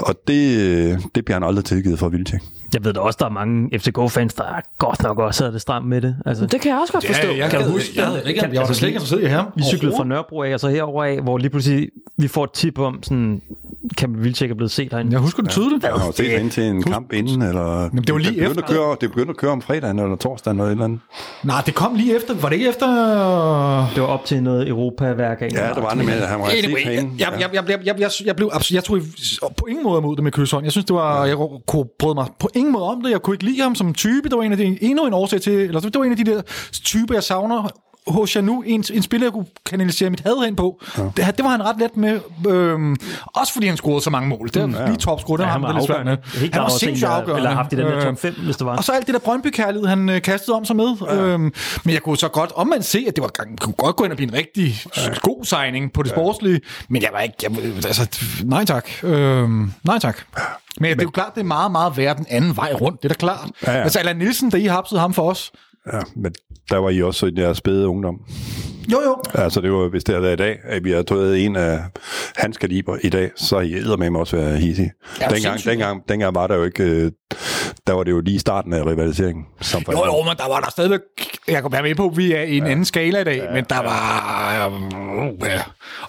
Og det, det bliver han aldrig tilgivet for til. Jeg ved da også, der er mange FCK-fans, der er godt nok også havde det stramt med det. Altså, Det kan jeg også godt forstå. Ja, jeg kan Kan du huske, jeg, det? jeg, jeg, Kan- jeg var altså, slet ikke interesseret i ham. vi cyklede fra Nørrebro af, og så herover af, hvor lige pludselig vi får et tip om, sådan, kan Vildtjek er blevet set herinde. Jeg husker det tydeligt. Han har set ind til en kamp inden, eller... Jamen, det var lige begyndte efter. At køre, det begyndte at køre om fredagen eller torsdagen eller et eller andet. Nej, det kom lige efter. Var det ikke efter... Det var op til noget Europa-værk. Ja, der var det med, at han var set Anyway, herinde. jeg, jeg, jeg, jeg, jeg, jeg, jeg, blev absolut, jeg tror på ingen måde imod det med Kyshånd. Jeg synes, det var, jeg kunne bryde mig på ingen måde om det. Jeg kunne ikke lide ham som type. Det var en af de, endnu en årsag til, eller det var en af de der typer, jeg savner hos jer nu, en, en spiller, jeg kunne kanalisere mit had hen på. Ja. Det, det, var han ret let med. Øhm, også fordi han scorede så mange mål. Det var ja. lige topscorer. Det Ja, var han var afgørende. Helt Han var sindssygt afgørende. Eller haft i den der Øh, top 5, hvis det var. Og så alt det der Brøndby-kærlighed, han øh, kastede om sig med. Ja. Øhm, men jeg kunne så godt omvendt se, at det var, kunne godt gå ind og blive en rigtig ja. god signing på det ja. sportslige. Men jeg var ikke... Jeg, altså, nej tak. Øhm, nej tak. Men, det er jo klart, det er meget, meget værd den anden vej rundt. Det er da klart. Ja, Ja, ja. ja. Altså, Allan Nielsen, da I hapsede ham for os. Ja, men der var I også i deres spæde ungdom. Jo, jo. Altså, det var, hvis det havde været i dag, at vi havde taget en af hans kaliber i dag, så havde I med mig også været hissig. Ja, dengang, dengang, dengang var der jo ikke... øh, Der var det jo lige starten af rivaliseringen. Som Jo, jo, men der var der stadigvæk... Jeg kan være med på, at vi er i en ja. anden skala i dag, ja, men der var... Øh, ja.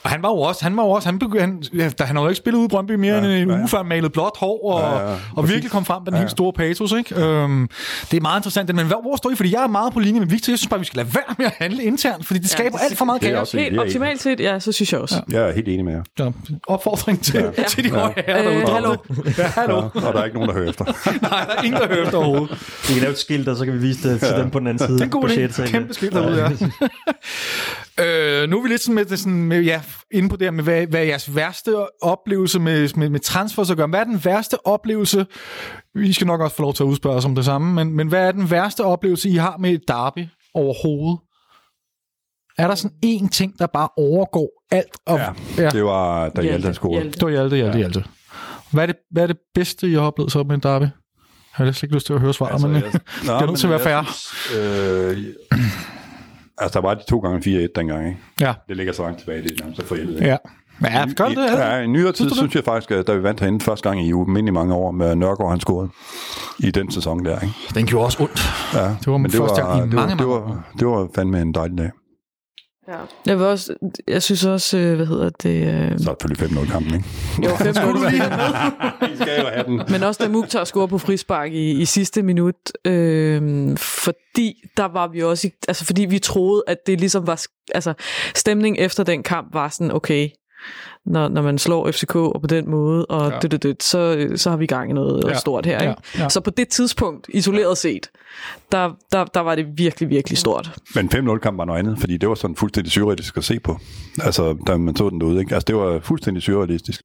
Og han var jo også... Han var jo også han begyndte, han, ja, da han havde jo ikke spillet ude i Brøndby mere ja, end en ja. uge før, malede blåt hår, og, Ja, ja. og virkelig kom frem med den ja. helt store patos, ikke? Øhm, det er meget interessant, men hvor, hvor står I? Fordi jeg meget på linje med Victor. Jeg synes bare, vi skal lade være med at handle internt, fordi det skaber det- alt for meget kaos. også- Helt optimalt set, ja, så synes jeg også. Jeg er helt enig med jer. Så, opfordring til, ja. til de høje herrer Øh, derude. hallo. Ja, hallo. Ja, og der er ikke nogen, der hører efter. Nej, der er ingen, der hører efter overhovedet. Vi kan lave et skilt, og så kan vi vise det til dem på den anden side. Det er en god idé. Kæmpe skilt derude, ja. øh, nu er vi lidt sådan med, det sådan med ja, inde på det her med, hvad, hvad er jeres værste oplevelse med, med, med transfers at gøre. Hvad er den værste oplevelse? Vi skal nok også få lov til at udspørge os om det samme, men, men hvad er den værste oplevelse, I har med et derby overhovedet? Er der sådan én ting, der bare overgår alt? Og, Ja, det var, da Hjalte scoret. Hjalte. Det var Hjalte, Hjalte, Hjalte. Hvad er, det, hvad er det bedste, I har oplevet så med en derby? Jeg har slet ikke lyst til at høre svaret, altså, men jeg- Nå, jeg er nødt til at være synes, Øh, altså, der var de to gange 4-1 dengang, ikke? Ja, Det ligger så langt tilbage, det er nærmest så forældet. ja. Ja, gør det, det? Ja, i nyere tid Synes det? jeg faktisk, at da vi vandt herinde første gang i mindelig mange år med Nørgaard, han scorede i den sæson der. Ikke? Den gjorde også ondt. Ja, Det var men første gang i det mange, var, det mange var, det var fandme en dejlig dag. Ja. Jeg, vil også, jeg synes også, øh, hvad hedder det... Øh, Så selvfølgelig 5-0 kampen, ikke? jo, fem Skulle du lige I skal jo have den. Men også da Mukhtar scorede på frispark i, i sidste minut, øh, fordi der var vi også, i, altså fordi vi troede, at det ligesom var, altså stemning efter den kamp var sådan, okay, når, når man slår FCK og på den måde, og Ja. det, det, det, så, så har vi gang i noget Ja. stort her. Ikke? Ja. Ja. Så på det tidspunkt, isoleret set, der, der, der var det virkelig, virkelig stort. Men 5-0-kamp var noget andet, fordi det var sådan fuldstændig surrealistisk at se på. Altså, da man så den derude, ikke? Altså, det var fuldstændig surrealistisk.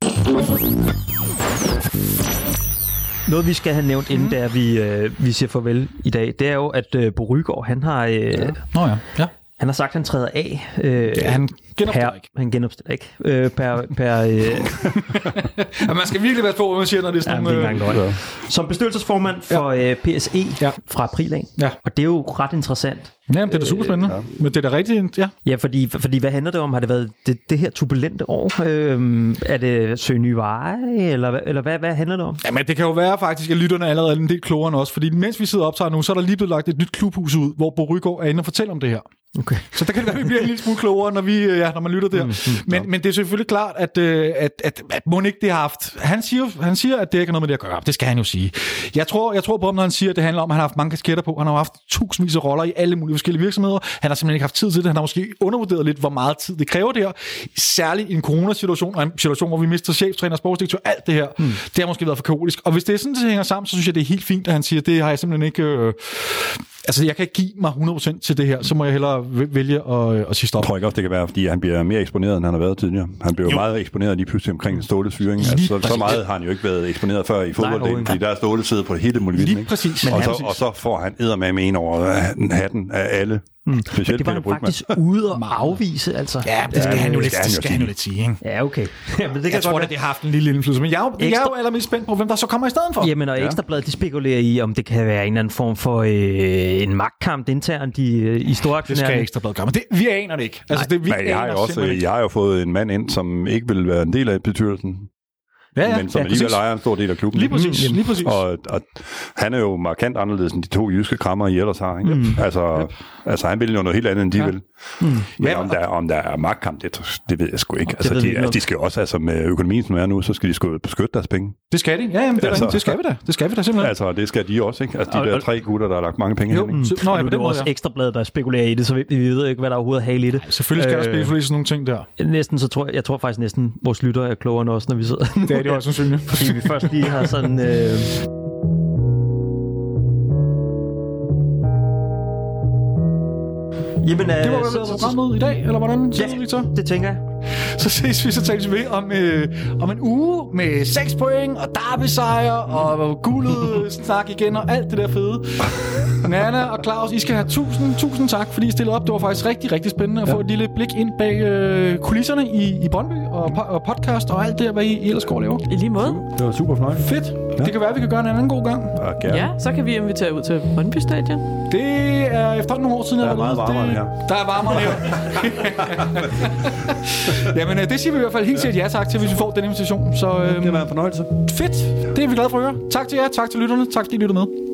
Noget, vi skal have nævnt, inden der vi, øh, vi siger farvel i dag, det er jo, at øh, Bo Rygaard, han har, øh, ja. Nå ja. ja. han har sagt, at han træder af. Øh, ja han genopstiller per, ikke. Han genopstiller ikke. Øh, per, per, øh, Ja, man skal virkelig være på, hvad man siger, når det er ja, sådan det ikke nogle... løgn. Som bestyrelsesformand for øh, PSE Ja. ja. fra april af. Ja. Og det er jo ret interessant. Ja, men det er da super spændende. Ja. Men det er da rigtigt, ja. Ja, fordi, fordi hvad handler det om? Har det været det, det her turbulente år? Øhm, er det søge nye veje, eller, eller hvad, hvad handler det om? Ja, men det kan jo være faktisk, at lytterne allerede er en del klogere end os, fordi mens vi sidder og optager nu, så er der lige blevet lagt et nyt klubhus ud, hvor Bo Rygaard er inde og fortæller om det her. Okay. Så der kan det være, at vi bliver en lille smule klogere, når, vi, ja, når man lytter der. Men, men det er selvfølgelig klart, at, øh, at, at, at ikke det har haft... Han siger, han siger, at det ikke har noget med det at gøre. Det skal han jo sige. Jeg tror, jeg tror på ham, når han siger, at det handler om, at han har haft mange kasketter på. Han har haft tusindvis af roller i alle mulige forskellige virksomheder. Han har simpelthen ikke haft tid til det. Han har måske undervurderet lidt, hvor meget tid det kræver det her. Særligt i en coronasituation, og en situation, hvor vi mister cheftræner, sportsdirektør, alt det her. Mm. Det har måske været for kaotisk. Og hvis det er sådan, det hænger sammen, så synes jeg, det er helt fint, at han siger, det har jeg simpelthen ikke... Øh, Altså, jeg kan ikke give mig 100% til det her, så må jeg hellere væ- vælge at, øh, at sige stop. Jeg tror ikke også, det kan være, fordi han bliver mere eksponeret, end han har været tidligere. Han blev jo meget eksponeret lige pludselig omkring Ståles fyring. Altså, så, så meget har han jo ikke været eksponeret før i fodbolddelen, fordi der er Ståle siddet på hele muligheden. Lige ikke? præcis. Og, så, og så får han eddermame en over hatten af alle Mm. Specielt det var Peter han faktisk ude og afvise, altså. Ja, det skal Ja, han jo det lidt, det skal han jo sige. lidt sige, ikke? Ja, okay. Jamen, det kan Jeg tror, godt at det har haft en lille indflydelse, men jeg er jo, jeg er jo Ekstra- allermest spændt på, hvem der så kommer i stedet for. Jamen, og Ekstrabladet, de spekulerer i, om det kan være en eller anden form for øh, en magtkamp internt i, øh, i Det skal. Ekstrabladet gøre, men det, vi aner det ikke. Altså, det, vi Men jeg har, aner jo også, jeg har jo fået en mand ind, som ikke vil være en del af bestyrelsen, Ja, ja, men som ja, alligevel ejer en stor del af klubben. Lige præcis, lige præcis. Og, og han er jo markant anderledes end de to jyske krammer, I ellers har. Ikke? Mm. Altså, altså, han vil jo noget helt andet, end de ja. vil. Mm. Men Ja, om der, om der er magtkamp, det, det ved jeg sgu ikke. Altså, de, altså, de skal jo også, altså med økonomien, som er nu, så skal de sgu beskytte deres penge. Det skal de. Ja, jamen, det, er Altså- rigtigt. det skal vi da. Det skal vi da simpelthen. Altså, det skal de også, ikke? Altså, de Og- der og- tre gutter, der har lagt mange penge Jo, hen, ikke? så, nå, ja, er det den jo måde, også. Ekstrabladet, der spekulerer i det, så vi, vi ved ikke, hvad der overhovedet er hale i det. Selvfølgelig skal der Øh, spekuleres sådan nogle ting der. Næsten så tror jeg, jeg tror faktisk næsten, vores lyttere er klogere end os, når vi sidder. Det er det også sandsynligt. Fordi vi først lige har sådan... Øh... Jamen, øh, Det var vel programmet i dag, eller hvordan? Ja. Victor? det tænker jeg. Så ses vi, så tales vi om, øh, om en uge med 6 point og derby sejr og guldet snak igen og alt det der fede. Nana og Claus, I skal have tusind, tusind tak, fordi I stillede op. Det var faktisk rigtig, rigtig spændende at ja. få et lille blik ind bag øh, kulisserne i, i Brøndby og, po- og podcast og alt det, hvad I, I ellers går og laver. I lige måde. Det var super fornøjeligt. Fedt. Ja. Det kan være, at vi kan gøre en anden god gang. Ja, gerne. Ja, så kan vi invitere ud til Brøndby Stadion. Det er efterhånden nogle år siden. Der er meget varmere det, her. Der er varmere her. Jamen, øh, det siger vi i hvert fald helt sikkert ja tak til, hvis vi får den invitation. Så øhm, Det var en fornøjelse. fedt. Det er vi glade for at høre. Tak til jer. Tak til lytterne. Tak fordi I lyttede med.